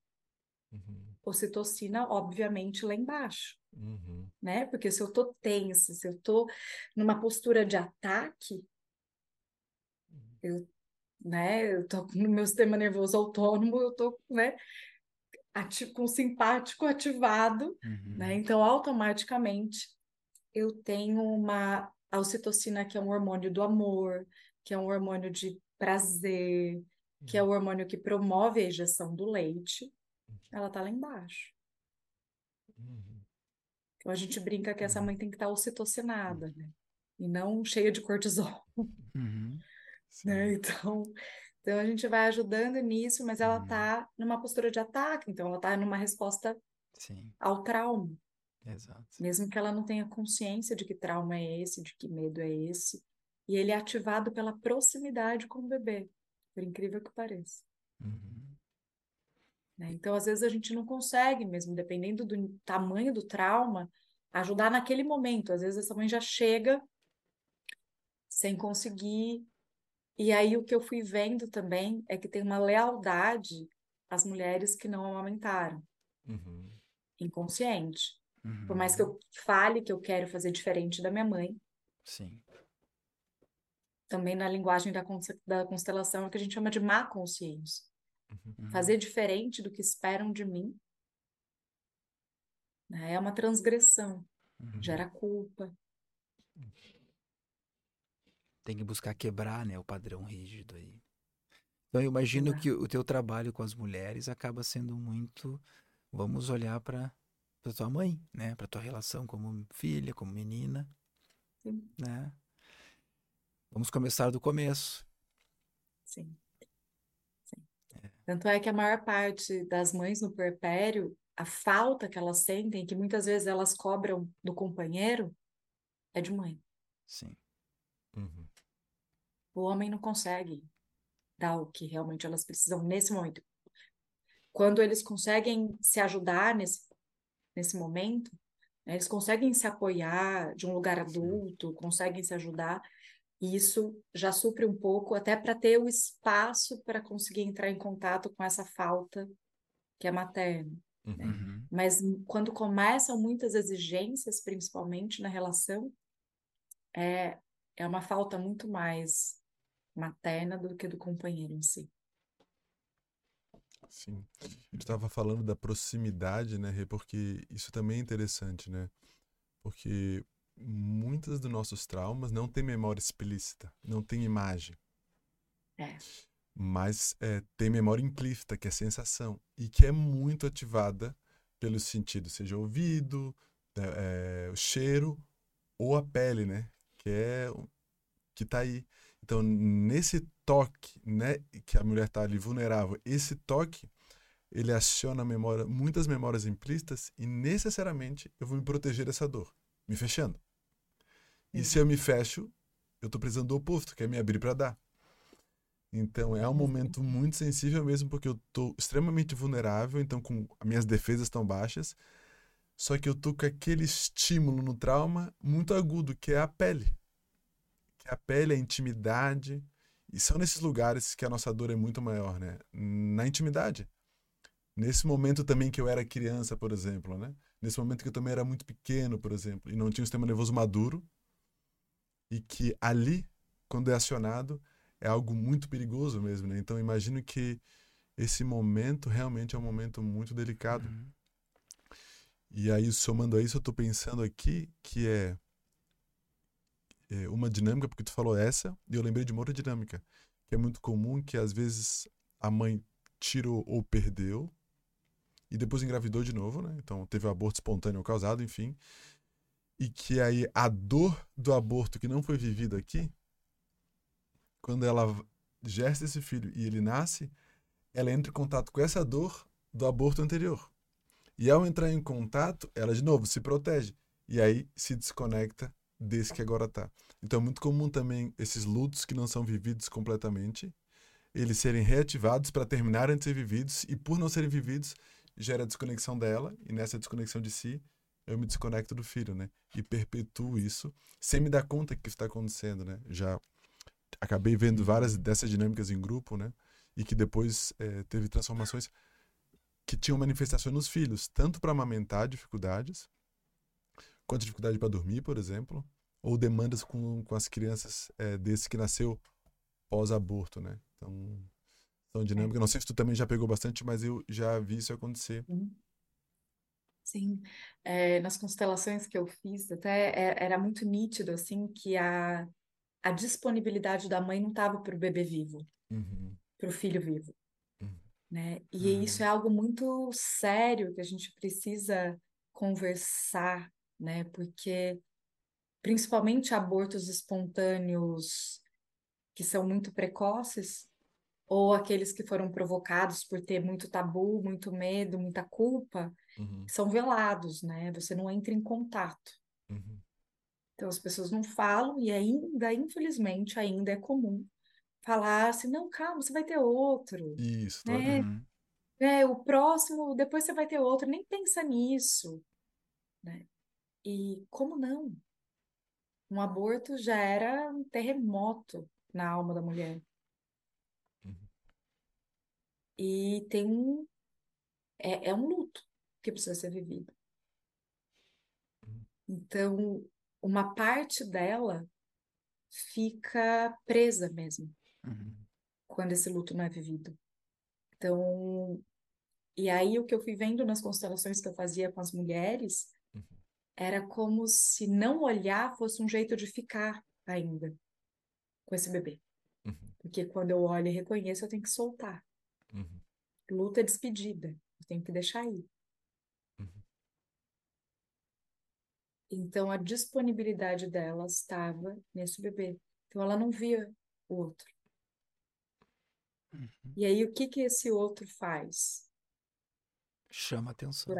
Speaker 2: Uhum.
Speaker 3: Ocitocina, obviamente, lá embaixo.
Speaker 2: Uhum.
Speaker 3: né? Porque se eu tô tensa, se eu tô numa postura de ataque, Eu, né, eu tô no meu sistema nervoso autônomo, eu tô, né, com o simpático ativado,
Speaker 1: Uhum.
Speaker 3: né? Então, automaticamente, eu tenho uma a ocitocina, que é um hormônio do amor, que é um hormônio de prazer, que é o hormônio que promove a ejeção do leite, ela tá lá embaixo.
Speaker 2: Uhum.
Speaker 3: Então, a gente brinca que essa mãe tem que estar ocitocinada, né? E não cheia de cortisol, [laughs]
Speaker 1: Uhum.
Speaker 3: né? Então, então a gente vai ajudando nisso, mas ela
Speaker 1: Uhum.
Speaker 3: tá numa postura de ataque, então ela tá numa resposta
Speaker 1: Sim,
Speaker 3: ao trauma.
Speaker 1: exato.
Speaker 3: mesmo que ela não tenha consciência de que trauma é esse, de que medo é esse. E ele é ativado pela proximidade com o bebê, por incrível que pareça.
Speaker 1: Uhum.
Speaker 3: Né? Então, às vezes, a gente não consegue, mesmo dependendo do tamanho do trauma, ajudar naquele momento. Às vezes, essa mãe já chega sem conseguir. E aí, o que eu fui vendo também é que tem uma lealdade às mulheres que não amamentaram,
Speaker 2: Uhum.
Speaker 3: inconsciente.
Speaker 1: Uhum.
Speaker 3: Por mais que eu fale que eu quero fazer diferente da minha mãe,
Speaker 1: Sim.
Speaker 3: também na linguagem da, da constelação, é o que a gente chama de má consciência.
Speaker 1: Uhum.
Speaker 3: Fazer diferente do que esperam de mim né, é uma transgressão,
Speaker 1: Uhum.
Speaker 3: gera culpa.
Speaker 1: Tem que buscar quebrar, né, o padrão rígido aí. Então, eu imagino que o teu trabalho com as mulheres acaba sendo muito, vamos olhar para para tua mãe, né, para tua relação como filha, como menina,
Speaker 3: Sim.
Speaker 1: né? Vamos começar do começo.
Speaker 3: Sim. Tanto é que a maior parte das mães no puerpério, a falta que elas sentem, que muitas vezes elas cobram do companheiro, é de mãe.
Speaker 1: Sim.
Speaker 2: Uhum.
Speaker 3: O homem não consegue dar o que realmente elas precisam nesse momento. Quando eles conseguem se ajudar nesse, nesse momento, né, eles conseguem se apoiar de um lugar adulto, conseguem se ajudar, e isso já supre um pouco, até para ter o espaço para conseguir entrar em contato com essa falta que é materna.
Speaker 2: Uhum.
Speaker 1: Uhum.
Speaker 3: Mas quando começam muitas exigências, principalmente na relação, é, é uma falta muito mais materna do que do companheiro em si.
Speaker 2: Sim. A gente estava falando da proximidade, né, Rê? Porque isso também é interessante, né? Porque muitos dos nossos traumas não têm memória explícita, não tem imagem.
Speaker 3: É.
Speaker 2: Mas é, tem memória implícita, que é sensação, e que é muito ativada pelos sentidos, seja ouvido, é, é, o cheiro ou a pele, né? Que é que tá aí. Então, nesse toque, né, que a mulher tá ali vulnerável, esse toque, ele aciona memória, muitas memórias implícitas e necessariamente eu vou me proteger dessa dor, me fechando. E se eu me fecho, eu tô precisando do oposto, que é me abrir para dar. Então, é um momento muito sensível mesmo, porque eu tô extremamente vulnerável, então com as minhas defesas estão baixas, só que eu tô com aquele estímulo no trauma muito agudo, que é a pele. Que é a pele, a intimidade. E são nesses lugares que a nossa dor é muito maior, né? Na intimidade. Nesse momento também que eu era criança, por exemplo, né? Nesse momento que eu também era muito pequeno, por exemplo, e não tinha o sistema nervoso maduro, e que ali, quando é acionado, é algo muito perigoso mesmo, né? Então, imagino que esse momento realmente é um momento muito delicado.
Speaker 1: Uhum.
Speaker 2: E aí, somando a isso, eu tô pensando aqui que é, é uma dinâmica, porque tu falou essa, e eu lembrei de uma outra dinâmica, que é muito comum, que às vezes a mãe tirou ou perdeu, e depois engravidou de novo, né? Então teve o aborto espontâneo causado, enfim. E que aí a dor do aborto que não foi vivida aqui, quando ela gesta esse filho e ele nasce, ela entra em contato com essa dor do aborto anterior. E ao entrar em contato, ela de novo se protege. E aí se desconecta desse que agora tá. Então é muito comum também esses lutos que não são vividos completamente, eles serem reativados para terminarem de ser vividos e por não serem vividos, gera desconexão dela e nessa desconexão de si, eu me desconecto do filho, né? E perpetuo isso sem me dar conta que está acontecendo, né? Já acabei vendo várias dessas dinâmicas em grupo, né? E que depois eh, teve transformações que tinham manifestações nos filhos, tanto para amamentar dificuldades, quanto dificuldade para dormir, por exemplo, ou demandas com, com as crianças eh, desse que nasceu pós-aborto, né? Então, são dinâmicas. Não sei se tu também já pegou bastante, mas eu já vi isso acontecer.
Speaker 3: Sim. Sim, É, nas constelações que eu fiz, até é- era muito nítido, assim, que a, a disponibilidade da mãe não estava para o bebê vivo,
Speaker 2: Uhum,
Speaker 3: para o filho vivo,
Speaker 2: uhum,
Speaker 3: né? E isso é algo muito sério que a gente precisa conversar, né? Porque, principalmente abortos espontâneos que são muito precoces, ou aqueles que foram provocados por ter muito tabu, muito medo, muita culpa,
Speaker 2: uhum,
Speaker 3: são velados, né? Você não entra em contato.
Speaker 2: uhum.
Speaker 3: Então as pessoas não falam e ainda, infelizmente, ainda é comum falar assim, não, calma, você vai ter outro,
Speaker 2: Isso,
Speaker 3: né?
Speaker 1: Uhum.
Speaker 3: É, o próximo, depois você vai ter outro, nem pensa nisso, né? E como não? Um aborto já era um terremoto na alma da mulher. E tem um, é, é um luto que precisa ser vivido. Então, uma parte dela fica presa mesmo
Speaker 1: Uhum.
Speaker 3: quando esse luto não é vivido. Então, e aí o que eu fui vendo nas constelações que eu fazia com as mulheres
Speaker 2: Uhum.
Speaker 3: era como se não olhar fosse um jeito de ficar ainda com esse bebê.
Speaker 2: Uhum.
Speaker 3: Porque quando eu olho e reconheço, eu tenho que soltar.
Speaker 2: Uhum.
Speaker 3: Luta é despedida, eu tenho que deixar ir.
Speaker 2: Uhum.
Speaker 3: Então a disponibilidade dela estava nesse bebê. Então ela não via o outro.
Speaker 1: Uhum.
Speaker 3: E aí o que que esse outro faz?
Speaker 1: Chama atenção.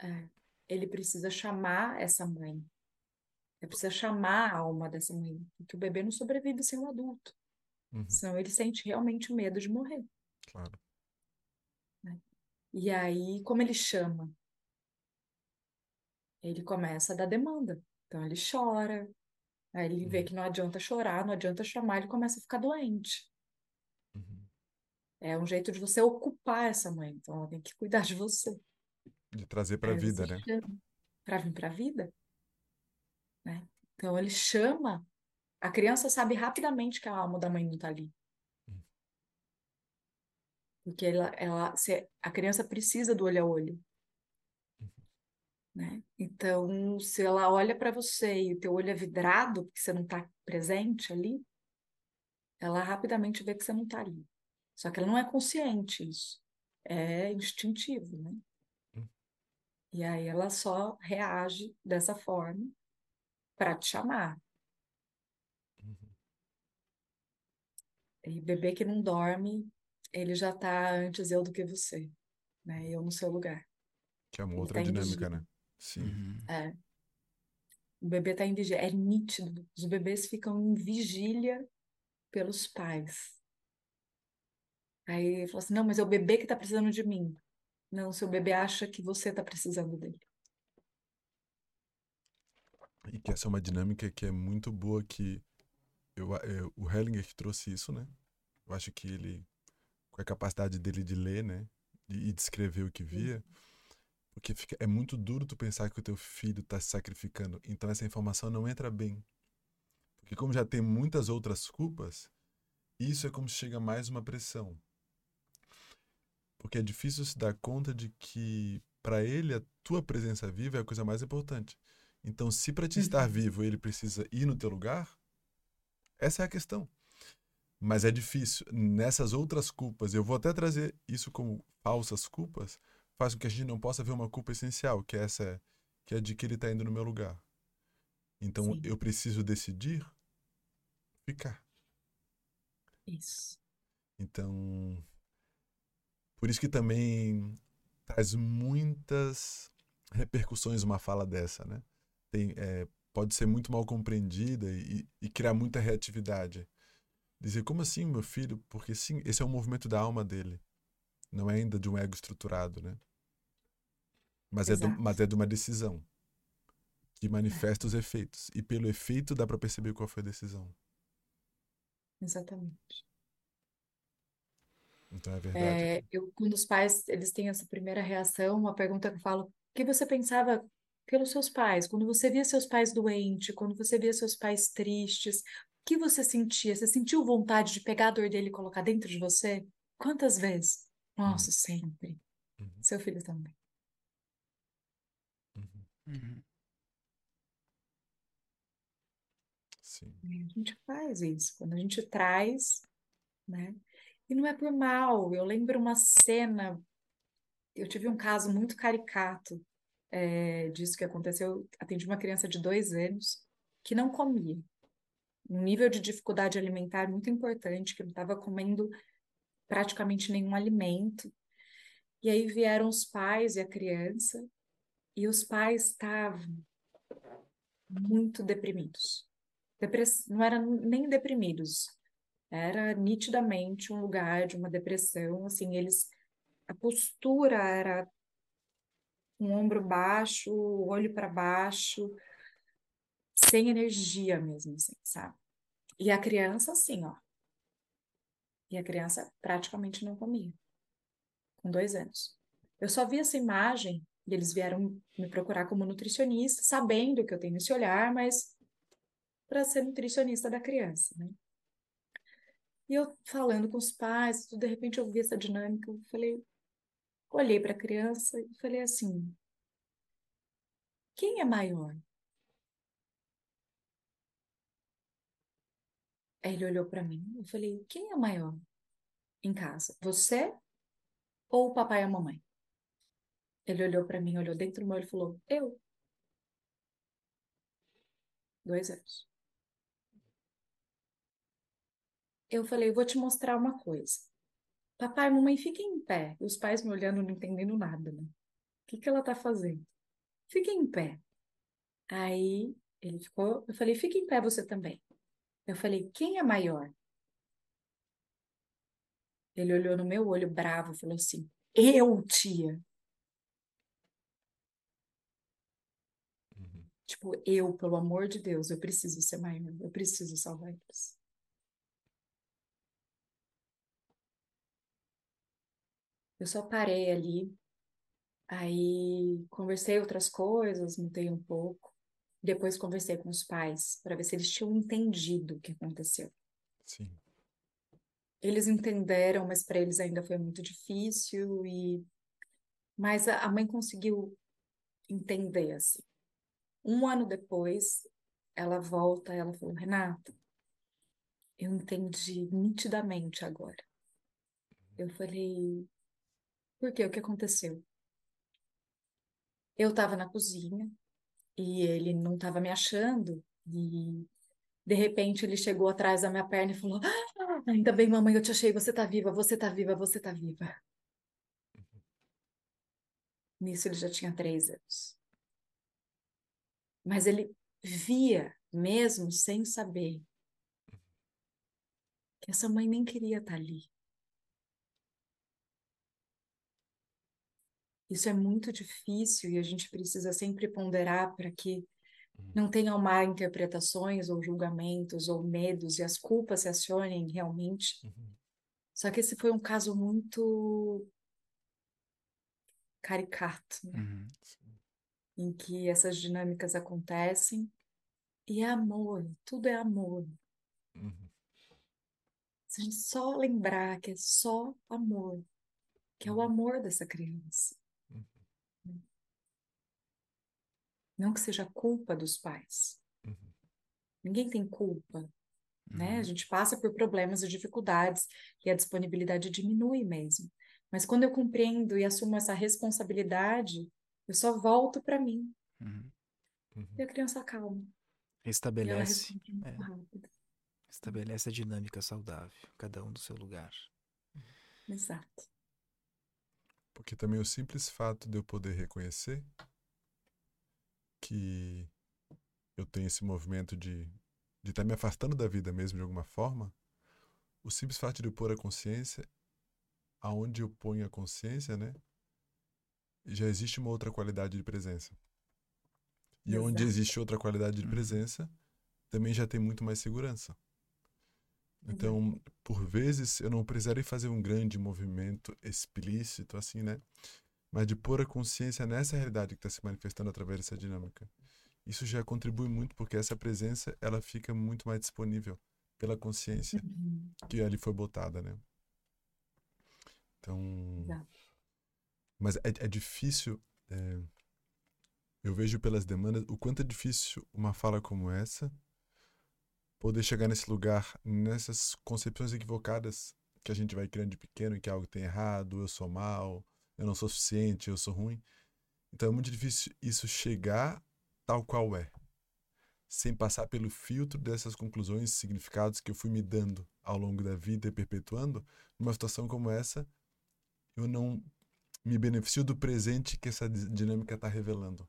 Speaker 3: É, ele precisa chamar essa mãe. Ele precisa chamar a alma dessa mãe. Porque o bebê não sobrevive sem um adulto.
Speaker 2: Uhum.
Speaker 3: Senão ele sente realmente medo de morrer.
Speaker 2: Claro.
Speaker 3: E aí, como ele chama? Ele começa a dar demanda. Então ele chora. Aí ele vê
Speaker 2: Uhum.
Speaker 3: que não adianta chorar, não adianta chamar, ele começa a ficar doente.
Speaker 2: Uhum.
Speaker 3: É um jeito de você ocupar essa mãe. Então ela tem que cuidar de você.
Speaker 2: De trazer pra
Speaker 3: Aí
Speaker 2: vida, né?
Speaker 3: para vir para a vida, né? Então ele chama, a criança sabe rapidamente que a alma da mãe não está ali.
Speaker 2: Hum.
Speaker 3: Porque ela, ela, se, a criança precisa do olho a olho,
Speaker 2: Uhum.
Speaker 3: né? Então, se ela olha para você e o teu olho é vidrado, porque você não está presente ali, ela rapidamente vê que você não está ali. Só que ela não é consciente isso. É instintivo, né?
Speaker 2: Hum.
Speaker 3: E aí ela só reage dessa forma para te chamar.
Speaker 2: Uhum.
Speaker 3: E bebê que não dorme, ele já tá antes eu do que você, né? Eu no seu lugar.
Speaker 2: Que é uma outra
Speaker 3: tá
Speaker 2: dinâmica, né? Sim.
Speaker 1: Uhum.
Speaker 3: É. O bebê tá em vigília. É nítido. Os bebês ficam em vigília pelos pais. Aí ele fala assim: não, mas é o bebê que tá precisando de mim. Não, seu bebê acha que você tá precisando dele.
Speaker 2: E que essa é uma dinâmica que é muito boa que eu, é, o Hellinger que trouxe isso, né? Eu acho que ele, com a capacidade dele de ler, né? E, e descrever o que via, porque fica, é muito duro tu pensar que o teu filho tá se sacrificando. Então essa informação não entra bem. Porque como já tem muitas outras culpas, isso é como se chega mais uma pressão. Porque é difícil se dar conta de que para ele a tua presença viva é a coisa mais importante. Então, se para te estar
Speaker 3: Uhum.
Speaker 2: vivo ele precisa ir no teu lugar, essa é a questão. Mas é difícil. Nessas outras culpas, eu vou até trazer isso como falsas culpas, faz com que a gente não possa ver uma culpa essencial, que é essa, que é de que ele está indo no meu lugar. Então,
Speaker 3: Sim.
Speaker 2: eu preciso decidir ficar.
Speaker 3: Isso.
Speaker 2: Então, por isso que também traz muitas repercussões uma fala dessa, né? Tem, é, pode ser muito mal compreendida e, e criar muita reatividade. Dizer, como assim, meu filho? Porque sim, esse é um movimento da alma dele. Não é ainda de um ego estruturado, né? Mas é, do, mas é de uma decisão que manifesta os efeitos. E pelo efeito dá para perceber qual foi a decisão.
Speaker 3: Exatamente.
Speaker 2: Então é verdade.
Speaker 3: É, eu, quando os pais eles têm essa primeira reação, uma pergunta que eu falo: o que você pensava pelos seus pais? Quando você via seus pais doentes, quando você via seus pais tristes, que você sentia? Você sentiu vontade de pegar a dor dele e colocar dentro de você? Quantas vezes? Nossa, sempre.
Speaker 2: Uhum.
Speaker 3: Seu filho também.
Speaker 2: Uhum.
Speaker 1: Uhum.
Speaker 2: Sim.
Speaker 3: A gente faz isso. Quando a gente traz, né? E não é por mal. Eu lembro uma cena. Eu tive um caso muito caricato é, disso que aconteceu. Eu atendi uma criança de dois anos que não comia. Um nível de dificuldade alimentar muito importante, que não estava comendo praticamente nenhum alimento. E aí vieram os pais e a criança, e os pais estavam muito deprimidos. Depress... Não eram nem deprimidos, era nitidamente um lugar de uma depressão, assim, eles a postura era um ombro baixo, o olho para baixo, sem energia mesmo, assim, sabe? E a criança assim, ó. E a criança praticamente não comia, com dois anos. Eu só vi essa imagem e eles vieram me procurar como nutricionista, sabendo que eu tenho esse olhar, mas para ser nutricionista da criança, né? E eu falando com os pais, de repente eu vi essa dinâmica, eu falei, olhei para a criança e falei assim: quem é maior? Aí ele olhou para mim, eu falei: quem é maior em casa? Você ou o papai e a mamãe? Ele olhou para mim, olhou dentro do meu olho e falou: eu. Dois anos. Eu falei: vou te mostrar uma coisa. Papai mamãe, fiquem em pé. E os pais me olhando, não entendendo nada, né? O que, que ela tá fazendo? Fiquem em pé. Aí ele ficou, eu falei: fique em pé você também. Eu falei: quem é maior? Ele olhou no meu olho bravo e falou assim: eu, tia.
Speaker 2: Uhum.
Speaker 3: Tipo, eu, pelo amor de Deus, eu preciso ser maior, eu preciso salvar eles. Eu só parei ali, aí conversei outras coisas, mudei um pouco. Depois conversei com os pais para ver se eles tinham entendido o que aconteceu.
Speaker 2: Sim.
Speaker 3: Eles entenderam, mas para eles ainda foi muito difícil e mas a mãe conseguiu entender assim. Um ano depois, ela volta, ela falou: Renata, eu entendi nitidamente agora. Eu falei: por quê? O que aconteceu? Eu estava na cozinha e ele não estava me achando e de repente ele chegou atrás da minha perna e falou: "Ah, ainda bem, mamãe, eu te achei, você tá viva, você tá viva, você tá viva. Nisso ele já tinha três anos. Mas ele via, mesmo sem saber, que essa mãe nem queria estar ali. Isso é muito difícil e a gente precisa sempre ponderar para que não tenham má interpretações ou julgamentos ou medos e as culpas se acionem realmente.
Speaker 2: Uhum.
Speaker 3: Só que esse foi um caso muito caricato, né?
Speaker 1: Uhum.
Speaker 3: em que essas dinâmicas acontecem e é amor, tudo é amor.
Speaker 2: Uhum.
Speaker 3: Se a gente só lembrar que é só amor, que é o
Speaker 2: Uhum.
Speaker 3: amor dessa criança.
Speaker 2: Uhum.
Speaker 3: Não que seja culpa dos pais.
Speaker 2: Uhum.
Speaker 3: Ninguém tem culpa, né? A
Speaker 1: Uhum.
Speaker 3: gente passa por problemas e dificuldades e a disponibilidade diminui mesmo. Mas quando eu compreendo e assumo essa responsabilidade, eu só volto para mim
Speaker 1: Uhum.
Speaker 2: Uhum.
Speaker 3: e a criança. E responde muito
Speaker 1: é. estabelece a dinâmica saudável, cada um do seu lugar.
Speaker 3: Exato.
Speaker 2: Porque também o simples fato de eu poder reconhecer que eu tenho esse movimento de de estar me afastando da vida mesmo de alguma forma, o simples fato de eu pôr a consciência aonde eu ponho a consciência, né? Já existe uma outra qualidade de presença. E onde
Speaker 3: Exato.
Speaker 2: existe outra qualidade de
Speaker 1: Uhum.
Speaker 2: presença, também já tem muito mais segurança. Então, por vezes, eu não precisaria fazer um grande movimento explícito, assim, né? Mas de pôr a consciência nessa realidade que está se manifestando através dessa dinâmica. Isso já contribui muito porque essa presença, ela fica muito mais disponível pela consciência
Speaker 3: Uhum.
Speaker 2: que ali foi botada, né? Então,
Speaker 3: Exato.
Speaker 2: mas é, é difícil. é, eu vejo pelas demandas o quanto é difícil uma fala como essa poder chegar nesse lugar, nessas concepções equivocadas que a gente vai criando de pequeno, que algo tem errado, eu sou mal, eu não sou suficiente, eu sou ruim. Então é muito difícil isso chegar tal qual é, sem passar pelo filtro dessas conclusões e significados que eu fui me dando ao longo da vida e perpetuando. Numa situação como essa, eu não me beneficio do presente que essa di- dinâmica está revelando.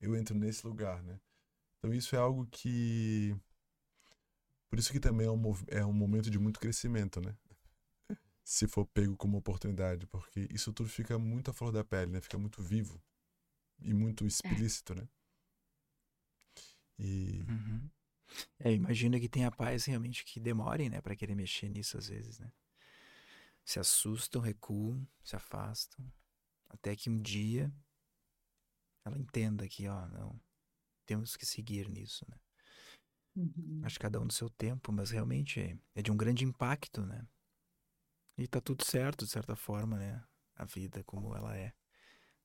Speaker 2: Eu entro nesse lugar, né? Então isso é algo que por isso que também é um, é um momento de muito crescimento, né? Se for pego como oportunidade, porque isso tudo fica muito à flor da pele, né? Fica muito vivo e muito explícito, né? E
Speaker 1: Uhum. É, imagina que tenha pais realmente que demorem, né, para querer mexer nisso às vezes, né? Se assustam, recuam, se afastam, até que um dia ela entenda que, ó, não, temos que seguir nisso, né?
Speaker 3: Uhum.
Speaker 1: Acho que cada um do seu tempo, mas realmente é, é de um grande impacto, né? E tá tudo certo, de certa forma, né? A vida como ela é.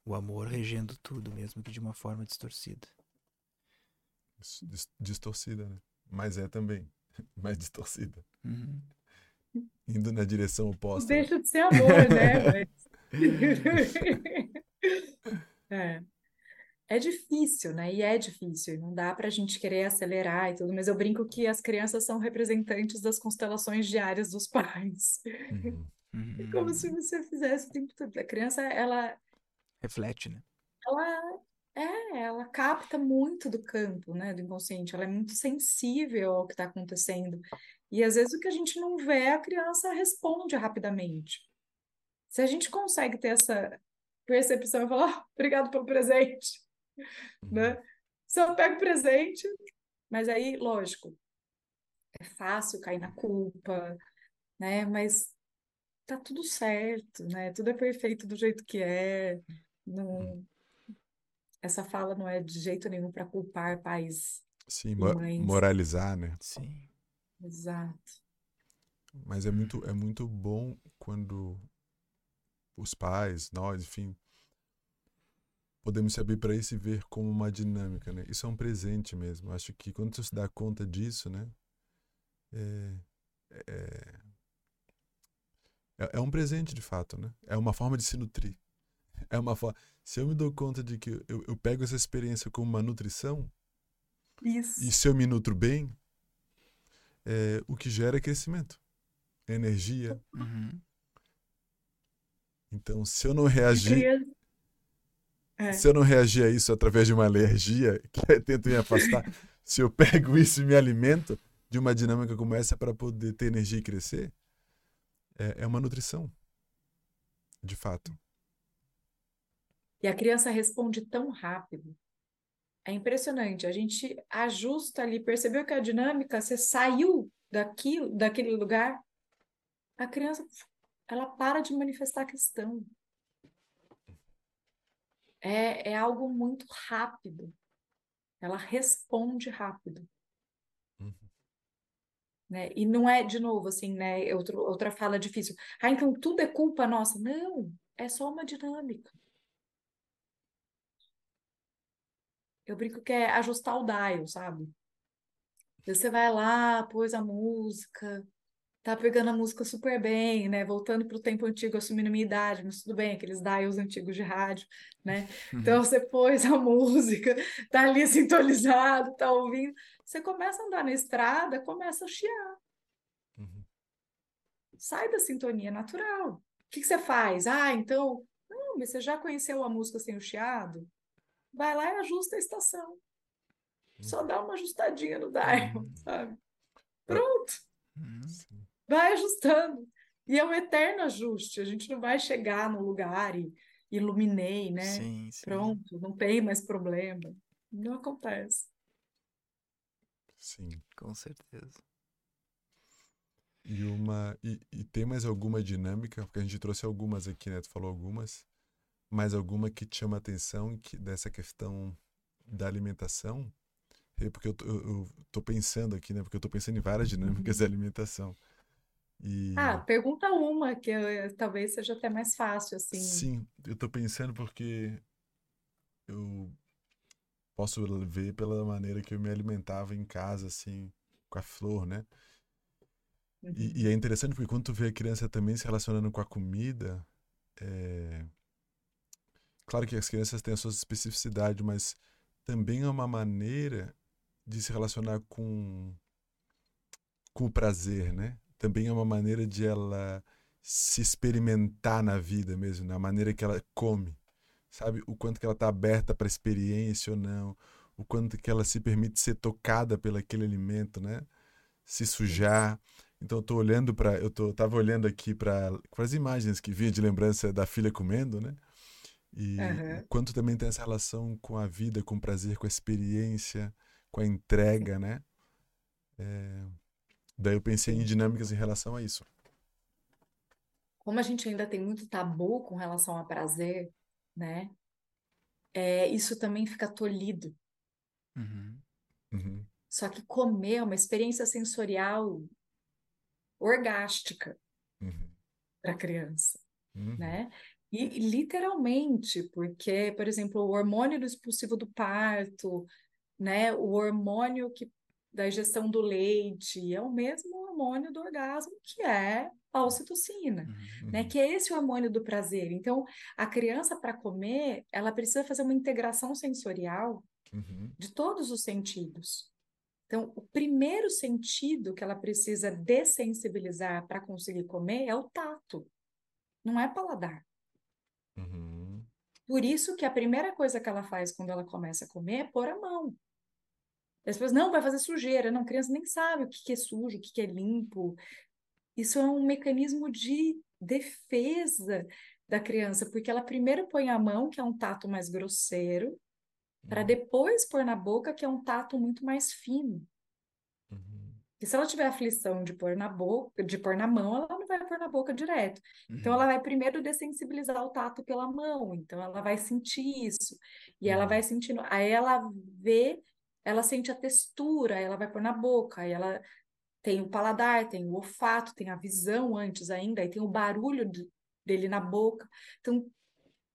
Speaker 1: O amor regendo tudo, mesmo que de uma forma distorcida.
Speaker 2: dis- dis- distorcida, né? Mas é também [laughs] mais distorcida,
Speaker 1: Uhum.
Speaker 2: indo na direção oposta. né?
Speaker 3: deixa de ser amor, né? [laughs] Mas... [laughs] É. É difícil, né? E é difícil. e Não dá para a gente querer acelerar e tudo, mas eu brinco que as crianças são representantes das constelações diárias dos [laughs] pais.
Speaker 2: Uhum.
Speaker 3: É como
Speaker 1: Uhum.
Speaker 3: se você fizesse o tempo todo. A criança, ela,
Speaker 1: Reflete, né?
Speaker 3: ela é, ela capta muito do campo, né, do inconsciente. Ela é muito sensível ao que está acontecendo. E às vezes o que a gente não vê, a criança responde rapidamente. Se a gente consegue ter essa percepção e falar, "Ah, obrigado pelo presente, né? Só pega o presente, mas aí, lógico, é fácil cair na culpa, né? Mas tá tudo certo, né? Tudo é perfeito do jeito que é. Não... Essa fala não é de jeito nenhum para culpar pais.
Speaker 2: Sim, mo-
Speaker 3: Mães.
Speaker 2: moralizar, né?
Speaker 1: Sim.
Speaker 3: Exato.
Speaker 2: Mas é muito, é muito bom quando os pais, nós, enfim, podemos se abrir para isso e ver como uma dinâmica, né? Isso é um presente mesmo. Acho que quando você se dá conta disso, né? É, é, é, é um presente de fato, né? É uma forma de se nutrir. É uma forma. Se eu me dou conta de que eu, eu pego essa experiência como uma nutrição,
Speaker 3: Isso.
Speaker 2: e se eu me nutro bem, é, o que gera é crescimento, energia.
Speaker 1: Uhum.
Speaker 2: Então, se eu não reagir,
Speaker 3: É.
Speaker 2: se eu não reagir a isso através de uma alergia, que tento me afastar, [laughs] se eu pego isso e me alimento de uma dinâmica como essa para poder ter energia e crescer, é, é uma nutrição, de fato.
Speaker 3: E a criança responde tão rápido. É impressionante. A gente ajusta ali, percebeu que a dinâmica, você saiu daquilo, daquele lugar, a criança, ela para de manifestar a questão. É, é algo muito rápido. Ela responde rápido.
Speaker 2: Uhum.
Speaker 3: Né? E não é, de novo, assim, né? Outro, outra fala difícil. Ah, então tudo é culpa nossa. Não, é só uma dinâmica. Eu brinco que é ajustar o dial, sabe? Você vai lá, pôs a música, tá pegando a música super bem, né? Voltando para o tempo antigo, assumindo minha idade, mas tudo bem, aqueles dials antigos de rádio, né? Então você pôs a [laughs] música, tá ali sintonizado, tá ouvindo. Você começa a andar na estrada, começa a chiar.
Speaker 2: Uhum.
Speaker 3: Sai da sintonia natural. O que que você faz? Ah, então. Não, mas você já conheceu a música sem o chiado? Vai lá e ajusta a estação. Só dá uma ajustadinha no dial,
Speaker 1: Uhum.
Speaker 3: sabe? Pronto,
Speaker 1: Uhum.
Speaker 2: Sim.
Speaker 3: Vai ajustando. E é um eterno ajuste. A gente não vai chegar no lugar e iluminei, né?
Speaker 1: Sim, sim.
Speaker 3: Pronto, não tem mais problema. Não acontece.
Speaker 2: Sim.
Speaker 1: Com certeza.
Speaker 2: E uma e, e tem mais alguma dinâmica, porque a gente trouxe algumas aqui, né? Tu falou algumas, mas alguma que te chama a atenção que dessa questão da alimentação É porque eu tô, eu, eu tô pensando aqui, né? Porque eu tô pensando em várias dinâmicas de alimentação. E
Speaker 3: Ah, pergunta uma, que eu- talvez seja até mais fácil, assim.
Speaker 2: sim, eu tô pensando porque eu posso ver pela maneira que eu me alimentava em casa, assim, com a flor, né?
Speaker 3: Uhum.
Speaker 2: E, e é interessante porque quando tu vê a criança também se relacionando com a comida, é... claro que as crianças têm as suas especificidades, mas também é uma maneira de se relacionar com, com o prazer, né? Também é uma maneira de ela se experimentar na vida mesmo, na maneira que ela come, sabe? O quanto que ela está aberta para experiência ou não, o quanto que ela se permite ser tocada pelo aquele alimento, né? Se sujar. Então eu tô olhando para, eu tô, tava olhando aqui para as imagens que vinha de lembrança da filha comendo, né? E
Speaker 3: Aham.
Speaker 2: o quanto também tem essa relação com a vida, com o prazer, com a experiência, com a entrega, né? É, Daí eu pensei em dinâmicas em relação a isso.
Speaker 3: Como a gente ainda tem muito tabu com relação a prazer, né? É, isso também fica tolhido.
Speaker 1: Uhum.
Speaker 2: Uhum,
Speaker 3: Só que comer é uma experiência sensorial orgástica
Speaker 2: uhum,
Speaker 3: para a criança,
Speaker 2: uhum,
Speaker 3: né? E e literalmente, porque, por exemplo, o hormônio do expulsivo do parto, né? O hormônio que, da ingestão do leite é o mesmo hormônio do orgasmo, que é a ocitocina,
Speaker 1: Uhum.
Speaker 3: né? Que é esse hormônio do prazer. Então, a criança, para comer, ela precisa fazer uma integração sensorial
Speaker 2: uhum,
Speaker 3: de todos os sentidos. Então, o primeiro sentido que ela precisa dessensibilizar para conseguir comer é o tato, não é paladar.
Speaker 2: uhum,
Speaker 3: Por isso que a primeira coisa que ela faz quando ela começa a comer é pôr a mão. E As pessoas, não, vai fazer sujeira. Não, a criança nem sabe o que que é sujo, o que que é limpo. Isso é um mecanismo de defesa da criança, porque ela primeiro põe a mão, que é um tato mais grosseiro, para
Speaker 2: uhum,
Speaker 3: depois pôr na boca, que é um tato muito mais fino.
Speaker 2: uhum,
Speaker 3: E se ela tiver aflição de pôr na boca, de pôr na mão, ela não vai pôr na boca direto. Então ela
Speaker 1: Uhum.
Speaker 3: vai primeiro dessensibilizar o tato pela mão. Então ela vai sentir isso. E ela
Speaker 2: uhum,
Speaker 3: vai sentindo, aí ela vê, ela sente a textura, ela vai pôr na boca, aí ela tem o paladar, tem o olfato, tem a visão antes ainda, aí tem o barulho de- dele na boca. Então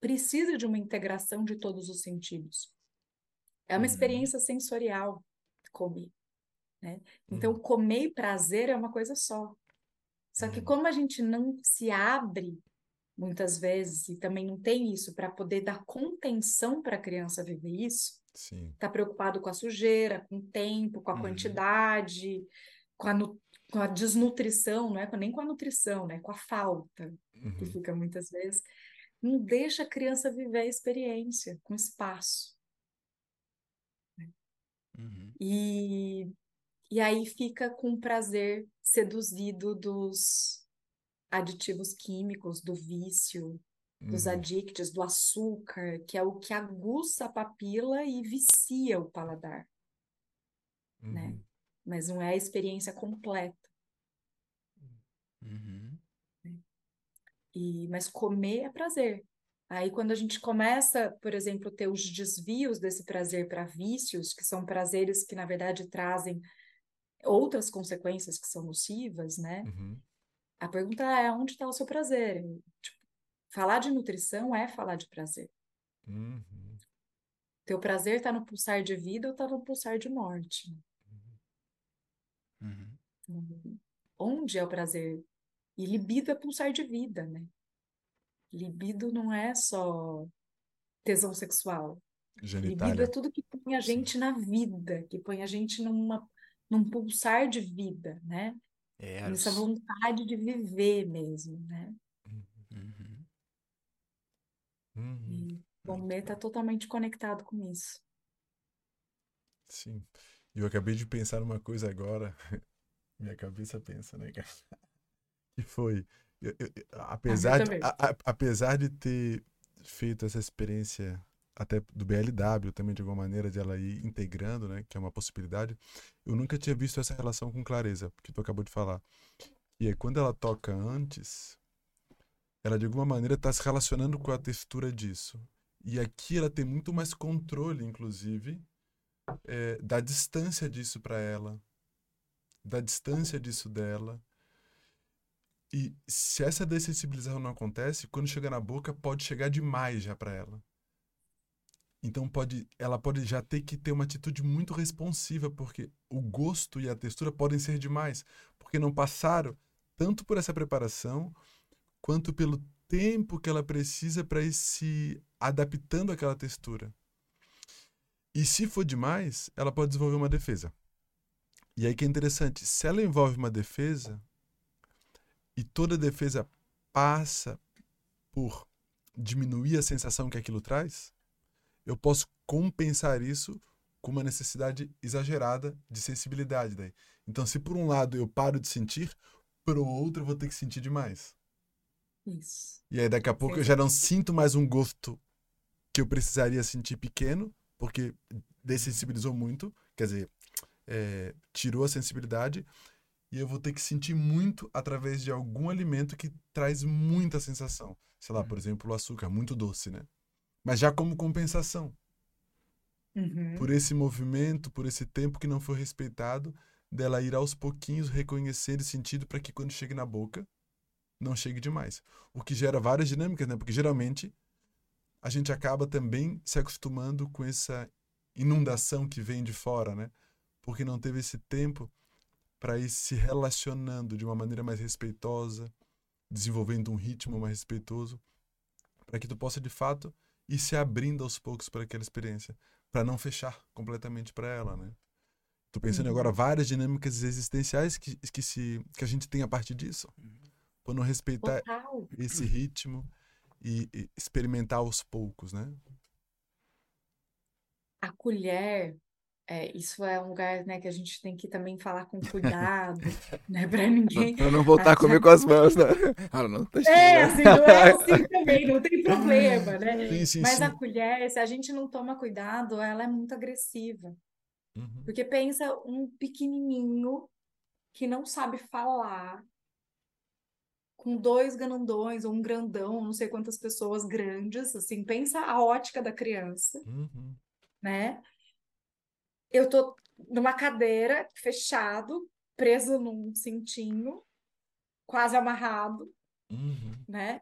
Speaker 3: precisa de uma integração de todos os sentidos. É uma
Speaker 1: Uhum.
Speaker 3: experiência sensorial comer né? Então,
Speaker 2: uhum,
Speaker 3: comer e prazer é uma coisa só. Só que
Speaker 2: uhum,
Speaker 3: como a gente não se abre muitas vezes e também não tem isso para poder dar contenção para a criança viver isso,
Speaker 2: sim,
Speaker 3: tá preocupado com a sujeira, com o tempo, com a
Speaker 1: Uhum.
Speaker 3: quantidade, com a, com a desnutrição, não é nem com a nutrição, né? Com a falta, que
Speaker 2: uhum,
Speaker 3: fica muitas vezes, não deixa a criança viver a experiência com espaço.
Speaker 1: Uhum.
Speaker 3: E E aí fica com prazer seduzido dos aditivos químicos, do vício, dos
Speaker 2: uhum,
Speaker 3: adictos, do açúcar, que é o que aguça a papila e vicia o paladar, né?
Speaker 2: uhum,
Speaker 3: Mas não é a experiência completa.
Speaker 1: Uhum.
Speaker 3: E, mas comer é prazer. Aí quando a gente começa, por exemplo, ter os desvios desse prazer para vícios, que são prazeres que na verdade trazem outras consequências que são nocivas, né?
Speaker 2: uhum,
Speaker 3: A pergunta é onde está o seu prazer? Tipo, falar de nutrição é falar de prazer.
Speaker 2: uhum,
Speaker 3: Teu prazer está no pulsar de vida ou está no pulsar de morte?
Speaker 1: Uhum.
Speaker 3: Uhum. Onde é o prazer? E libido é pulsar de vida, né? Libido não é só tesão sexual. Libido é
Speaker 2: Genitália,
Speaker 3: tudo que põe a
Speaker 2: sim,
Speaker 3: gente na vida, que põe a gente numa, num pulsar de vida, né? Nessa
Speaker 1: Eros.
Speaker 3: vontade de viver mesmo, né?
Speaker 1: Uhum.
Speaker 3: E comer está totalmente conectado com isso.
Speaker 2: sim. Eu acabei de pensar numa coisa agora, [laughs] minha cabeça pensa, né, cara? [laughs] Que foi, eu- eu- apesar de, a- a- apesar de ter feito essa experiência até do BLW também de alguma maneira de ela ir integrando, né, que é uma possibilidade, eu nunca tinha visto essa relação com clareza, que tu acabou de falar. E é quando ela toca antes, ela de alguma maneira está se relacionando com a textura disso. E aqui ela tem muito mais controle, inclusive, é, da distância disso para ela, da distância disso dela. E se essa dessensibilização não acontece, quando chega na boca, pode chegar demais já para ela. Então pode, ela pode já ter que ter uma atitude muito responsiva, porque o gosto e a textura podem ser demais, porque não passaram tanto por essa preparação quanto pelo tempo que ela precisa para ir se adaptando àquela textura. E se for demais, ela pode desenvolver uma defesa. E aí que é interessante, se ela envolve uma defesa e toda defesa passa por diminuir a sensação que aquilo traz, eu posso compensar isso com uma necessidade exagerada de sensibilidade daí. Então, se por um lado eu paro de sentir, por outro eu vou ter que sentir demais.
Speaker 3: Isso.
Speaker 2: E aí daqui a pouco Sim. eu já não sinto mais um gosto que eu precisaria sentir pequeno, porque dessensibilizou muito, quer dizer, é, tirou a sensibilidade, e eu vou ter que sentir muito através de algum alimento que traz muita sensação. Sei lá, por uhum. exemplo, o açúcar, muito doce, né? Mas já como compensação.
Speaker 3: Uhum.
Speaker 2: Por esse movimento, por esse tempo que não foi respeitado, dela ir aos pouquinhos reconhecendo sentido para que quando chegue na boca, não chegue demais. O que gera várias dinâmicas, né? Porque geralmente a gente acaba também se acostumando com essa inundação que vem de fora, né? Porque não teve esse tempo para ir se relacionando de uma maneira mais respeitosa, desenvolvendo um ritmo mais respeitoso, para que tu possa de fato ir se abrindo aos poucos para aquela experiência, para não fechar completamente para ela, né? Tô pensando uhum. agora várias dinâmicas existenciais que, que, se, que a gente tem a partir disso. Uhum. Por não respeitar Total. esse ritmo e, e experimentar aos poucos, né?
Speaker 3: A colher, é, isso é um lugar, né, que a gente tem que também falar com cuidado, [laughs] né, para ninguém.
Speaker 1: Para não voltar a comer com as mãos, né? [laughs] Ah,
Speaker 3: não tá é, assim, não é [laughs] assim também, não tem problema, né?
Speaker 2: Sim, sim,
Speaker 3: Mas
Speaker 2: sim.
Speaker 3: a colher, se a gente não toma cuidado, ela é muito agressiva.
Speaker 2: Uhum.
Speaker 3: Porque pensa um pequenininho que não sabe falar, com dois grandões ou um grandão, não sei quantas pessoas grandes, assim, pensa a ótica da criança,
Speaker 2: uhum.
Speaker 3: né? Eu tô numa cadeira, fechado, preso num cintinho, quase amarrado,
Speaker 2: uhum.
Speaker 3: né?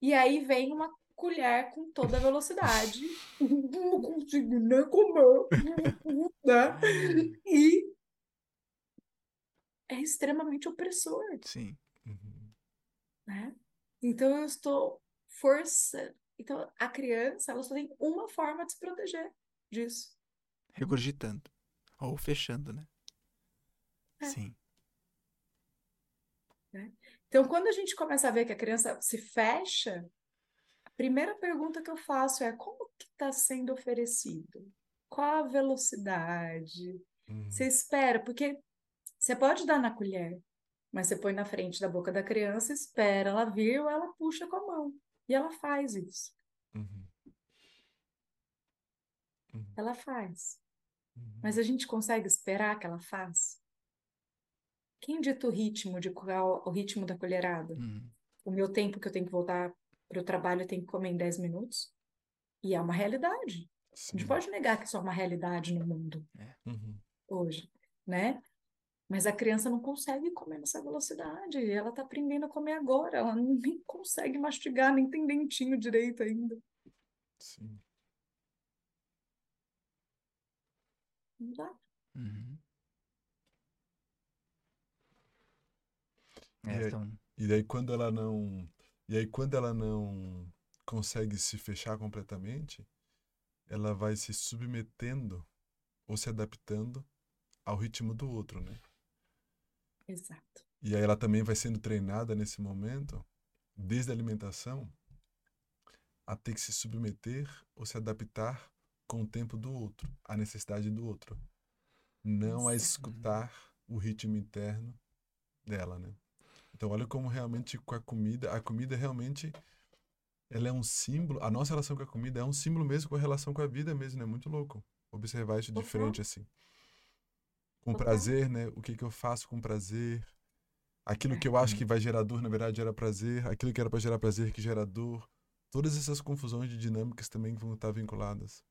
Speaker 3: E aí vem uma colher com toda a velocidade, não consigo nem comer, né? E é extremamente opressor.
Speaker 1: Sim.
Speaker 3: Né? Então eu estou forçando. Então a criança, ela só tem uma forma de se proteger disso.
Speaker 1: Regurgitando. Ou fechando, né?
Speaker 3: É.
Speaker 1: Sim.
Speaker 3: Né? Então, quando a gente começa a ver que a criança se fecha, a primeira pergunta que eu faço é como que está sendo oferecido? Qual a velocidade?
Speaker 2: Uhum.
Speaker 3: Você espera, porque você pode dar na colher, mas você põe na frente da boca da criança, espera ela vir ou ela puxa com a mão. E ela faz isso.
Speaker 2: Uhum.
Speaker 3: Uhum. Ela faz.
Speaker 2: Uhum.
Speaker 3: Mas a gente consegue esperar que ela faça? Quem dita o ritmo de qual o ritmo da colherada?
Speaker 1: Uhum.
Speaker 3: O meu tempo que eu tenho que voltar para o trabalho eu tenho que comer em 10 minutos? E é uma realidade.
Speaker 2: Sim.
Speaker 3: A gente pode negar que isso é uma realidade no mundo
Speaker 1: é.
Speaker 2: Uhum.
Speaker 3: hoje, né? Mas a criança não consegue comer nessa velocidade. Ela está aprendendo a comer agora. Ela [laughs] nem consegue mastigar, nem tem dentinho direito ainda.
Speaker 2: Sim.
Speaker 3: Não dá.
Speaker 1: Uhum.
Speaker 2: É, e, aí, então... e daí quando ela não. E aí quando ela não consegue se fechar completamente, ela vai se submetendo ou se adaptando ao ritmo do outro, né?
Speaker 3: Exato.
Speaker 2: E aí ela também vai sendo treinada nesse momento, desde a alimentação, a ter que se submeter ou se adaptar com o tempo do outro, à necessidade do outro. Não a escutar o ritmo interno dela, né? Então olha como realmente com a comida, a comida realmente ela é um símbolo, a nossa relação com a comida é um símbolo mesmo com a relação com a vida mesmo, né? Muito louco observar isso de frente assim com prazer, né? O que, que eu faço com prazer? Aquilo que eu acho que vai gerar dor, na verdade, gera prazer. Aquilo que era para gerar prazer, que gera dor. Todas essas confusões de dinâmicas também vão estar vinculadas.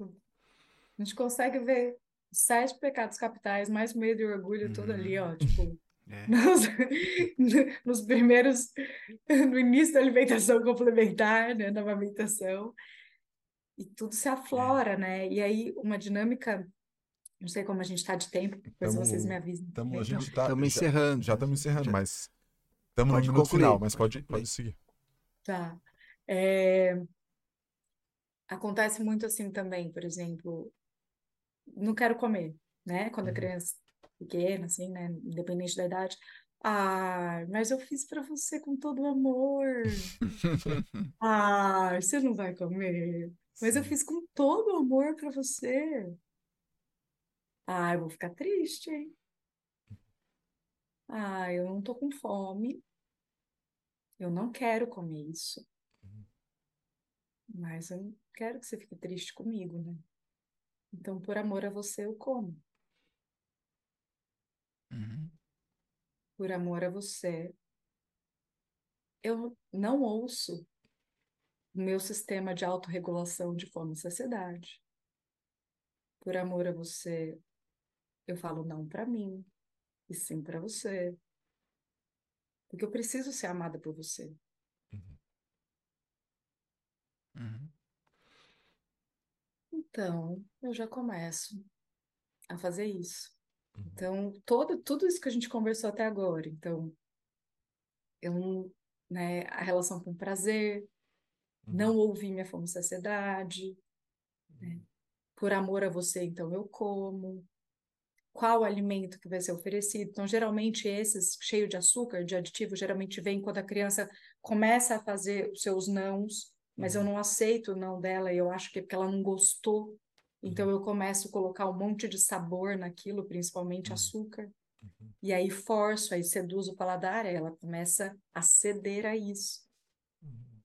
Speaker 3: A gente consegue ver sete pecados capitais, mais medo e orgulho, tudo ali, ó,
Speaker 1: Uhum.
Speaker 3: tipo, [laughs]
Speaker 1: É.
Speaker 3: nos, [laughs] nos primeiros, [laughs] no início da alimentação complementar, né, da amamentação, e tudo se aflora, né? E aí, uma dinâmica, não sei como a gente está de tempo, depois
Speaker 2: Tamo-
Speaker 3: vocês me avisam.
Speaker 2: Tamo, a
Speaker 3: Então,
Speaker 2: gente tá.
Speaker 1: Estamos encerrando.
Speaker 2: Já estamos encerrando,
Speaker 1: Já-
Speaker 2: mas estamos no minuto
Speaker 1: concluir,
Speaker 2: final, mas
Speaker 1: pode
Speaker 2: pode,
Speaker 1: concluir.
Speaker 2: pode seguir.
Speaker 3: Tá. É, Acontece muito assim também, por exemplo, não quero comer, né? Quando a
Speaker 2: Uhum.
Speaker 3: criança pequena, assim, né? Independente da idade. Ah, mas eu fiz para você com todo amor. [laughs] Ah, você não vai comer. Mas eu fiz com todo amor para você. Ah, eu vou ficar triste, hein? Ah, eu não tô com fome. Eu não quero comer isso. Mas eu não quero que você fique triste comigo, né? Então, por amor a você, eu como.
Speaker 1: Uhum.
Speaker 3: Por amor a você, eu não ouço o meu sistema de autorregulação de fome e saciedade. Por amor a você, eu falo não para mim e sim para você. Porque eu preciso ser amada por você.
Speaker 1: Uhum.
Speaker 3: Então, eu já começo a fazer isso.
Speaker 2: Uhum.
Speaker 3: Então, todo, tudo isso que a gente conversou até agora. Então, eu né, a relação com prazer, não ouvir minha fome e saciedade, né? Por amor a você, então eu como. Qual alimento que vai ser oferecido? Então, geralmente esses cheio de açúcar, de aditivo, geralmente vem quando a criança começa a fazer os seus nãos, mas eu não aceito o não dela e eu acho que é porque ela não gostou. Então eu começo a colocar um monte de sabor naquilo, principalmente
Speaker 2: Uhum.
Speaker 3: açúcar.
Speaker 2: Uhum.
Speaker 3: E aí forço, aí seduzo o paladar, aí ela começa a ceder a isso,
Speaker 2: Uhum.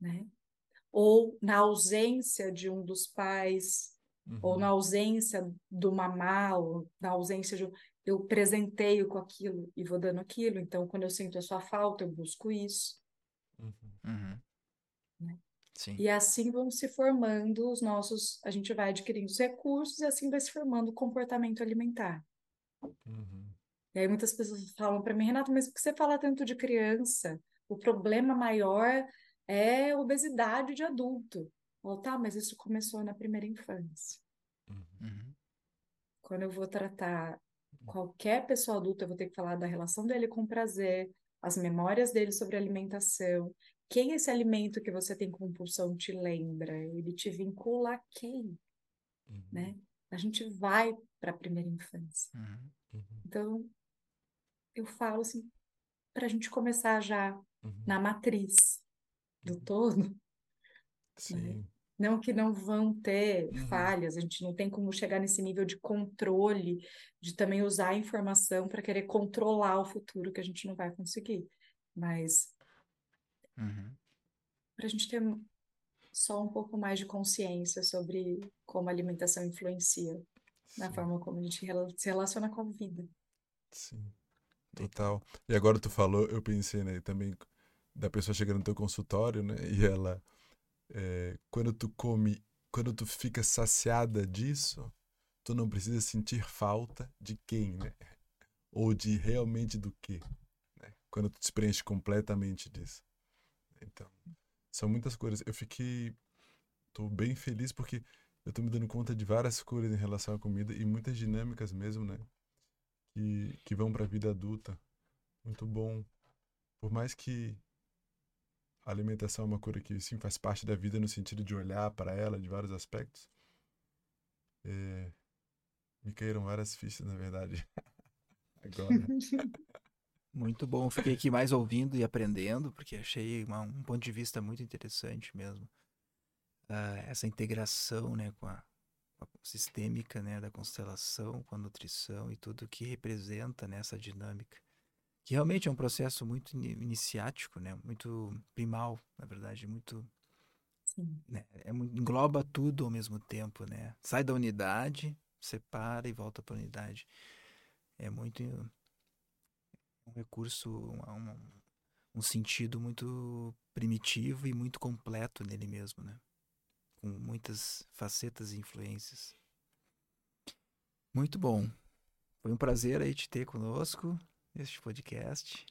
Speaker 3: né? Ou na ausência de um dos pais, ou
Speaker 2: Uhum.
Speaker 3: na ausência do mamá, ou na ausência de... Eu presenteio com aquilo e vou dando aquilo. Então, quando eu sinto a sua falta, eu busco isso.
Speaker 2: Uhum.
Speaker 1: Uhum.
Speaker 3: Né?
Speaker 1: Sim.
Speaker 3: E assim vão se formando os nossos... A gente vai adquirindo os recursos e assim vai se formando o comportamento alimentar.
Speaker 2: Uhum.
Speaker 3: E aí muitas pessoas falam para mim, Renato, mas por que você fala tanto de criança? O problema maior é obesidade de adulto. Eu falo, tá, mas isso começou na primeira infância.
Speaker 2: Uhum.
Speaker 1: Uhum.
Speaker 3: Quando eu vou tratar qualquer pessoa adulta, eu vou ter que falar da relação dele com prazer, as memórias dele sobre alimentação. Quem esse alimento que você tem compulsão te lembra? Ele te vincula a quem,
Speaker 2: Uhum.
Speaker 3: né? A gente vai para a primeira infância.
Speaker 1: Uhum.
Speaker 2: Uhum.
Speaker 3: Então, eu falo assim, para a gente começar já
Speaker 2: Uhum.
Speaker 3: na matriz do todo,
Speaker 2: Sim.
Speaker 3: não que não vão ter
Speaker 2: Uhum.
Speaker 3: falhas, a gente não tem como chegar nesse nível de controle, de também usar a informação para querer controlar o futuro, que a gente não vai conseguir. Mas
Speaker 1: Uhum.
Speaker 3: para a gente ter só um pouco mais de consciência sobre como a alimentação influencia na
Speaker 2: Sim.
Speaker 3: forma como a gente se relaciona com a vida.
Speaker 2: Sim, total. E agora tu falou, eu pensei, né, também da pessoa chegando no teu consultório, né, e ela, é, quando tu come, quando tu fica saciada disso, tu não precisa sentir falta de quem, né? Ou de realmente do quê, né? Quando tu te preenche completamente disso. Então, são muitas coisas. Eu fiquei, tô bem feliz porque eu tô me dando conta de várias coisas em relação à comida e muitas dinâmicas mesmo, né? que, que vão para a vida adulta. Muito bom. Por mais que a alimentação é uma coisa que sim faz parte da vida no sentido de olhar para ela de vários aspectos, é, me caíram várias fichas, na verdade. [laughs] Agora. [laughs]
Speaker 1: Muito bom. Fiquei aqui mais ouvindo e aprendendo, porque achei uma- um ponto de vista muito interessante mesmo. Ah, essa integração, né, com a, com a sistêmica, né, da constelação, com a nutrição e tudo que representa nessa dinâmica. Que realmente é um processo muito ini- iniciático, né, muito primal, na verdade, muito
Speaker 3: Sim.
Speaker 1: né, é engloba tudo ao mesmo tempo, né? Sai da unidade, separa e volta para a unidade. É muito um recurso, um, um- um sentido muito primitivo e muito completo nele mesmo, né? Com muitas facetas e influências. Muito bom. Foi um prazer aí te ter conosco neste podcast.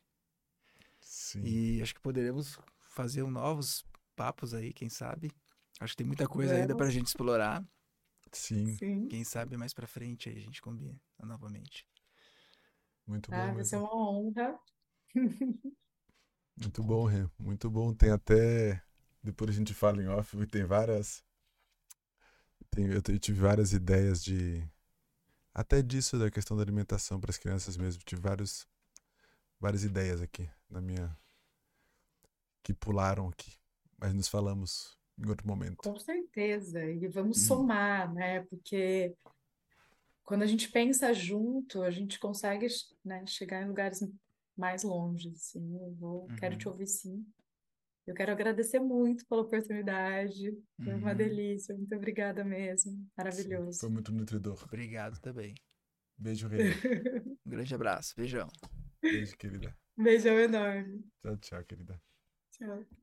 Speaker 2: Sim.
Speaker 1: E acho que poderemos fazer um novos papos aí, quem sabe. Acho que tem muita coisa ainda pra
Speaker 3: Vamos.
Speaker 1: gente explorar.
Speaker 2: Sim.
Speaker 3: Sim.
Speaker 1: Quem sabe mais pra frente aí a gente combina novamente.
Speaker 2: Muito
Speaker 3: Ah,
Speaker 2: bom
Speaker 3: vai ser uma honra. [laughs]
Speaker 2: Muito bom, Rê. Muito bom. Tem até. Depois a gente fala em off, tem várias. Tem, eu, te- eu tive várias ideias de. Até disso, da questão da alimentação para as crianças mesmo. Tive vários, várias ideias aqui na minha. que pularam aqui. Mas nos falamos em outro momento.
Speaker 3: Com certeza. E vamos
Speaker 1: Hum.
Speaker 3: somar, né? Porque quando a gente pensa junto, a gente consegue, né, chegar em lugares mais longe, assim. Eu vou, quero te
Speaker 1: Uhum.
Speaker 3: ouvir sim. Eu quero agradecer muito pela oportunidade. Foi uma
Speaker 1: Uhum.
Speaker 3: delícia. Muito obrigada mesmo.
Speaker 2: Sim,
Speaker 3: Maravilhoso.
Speaker 2: foi muito nutridor.
Speaker 1: Obrigado também.
Speaker 2: Beijo, Rê. [laughs]
Speaker 1: Um grande abraço. Beijão.
Speaker 2: Beijo, querida.
Speaker 3: Beijão enorme.
Speaker 2: Tchau, tchau, querida.
Speaker 3: Tchau.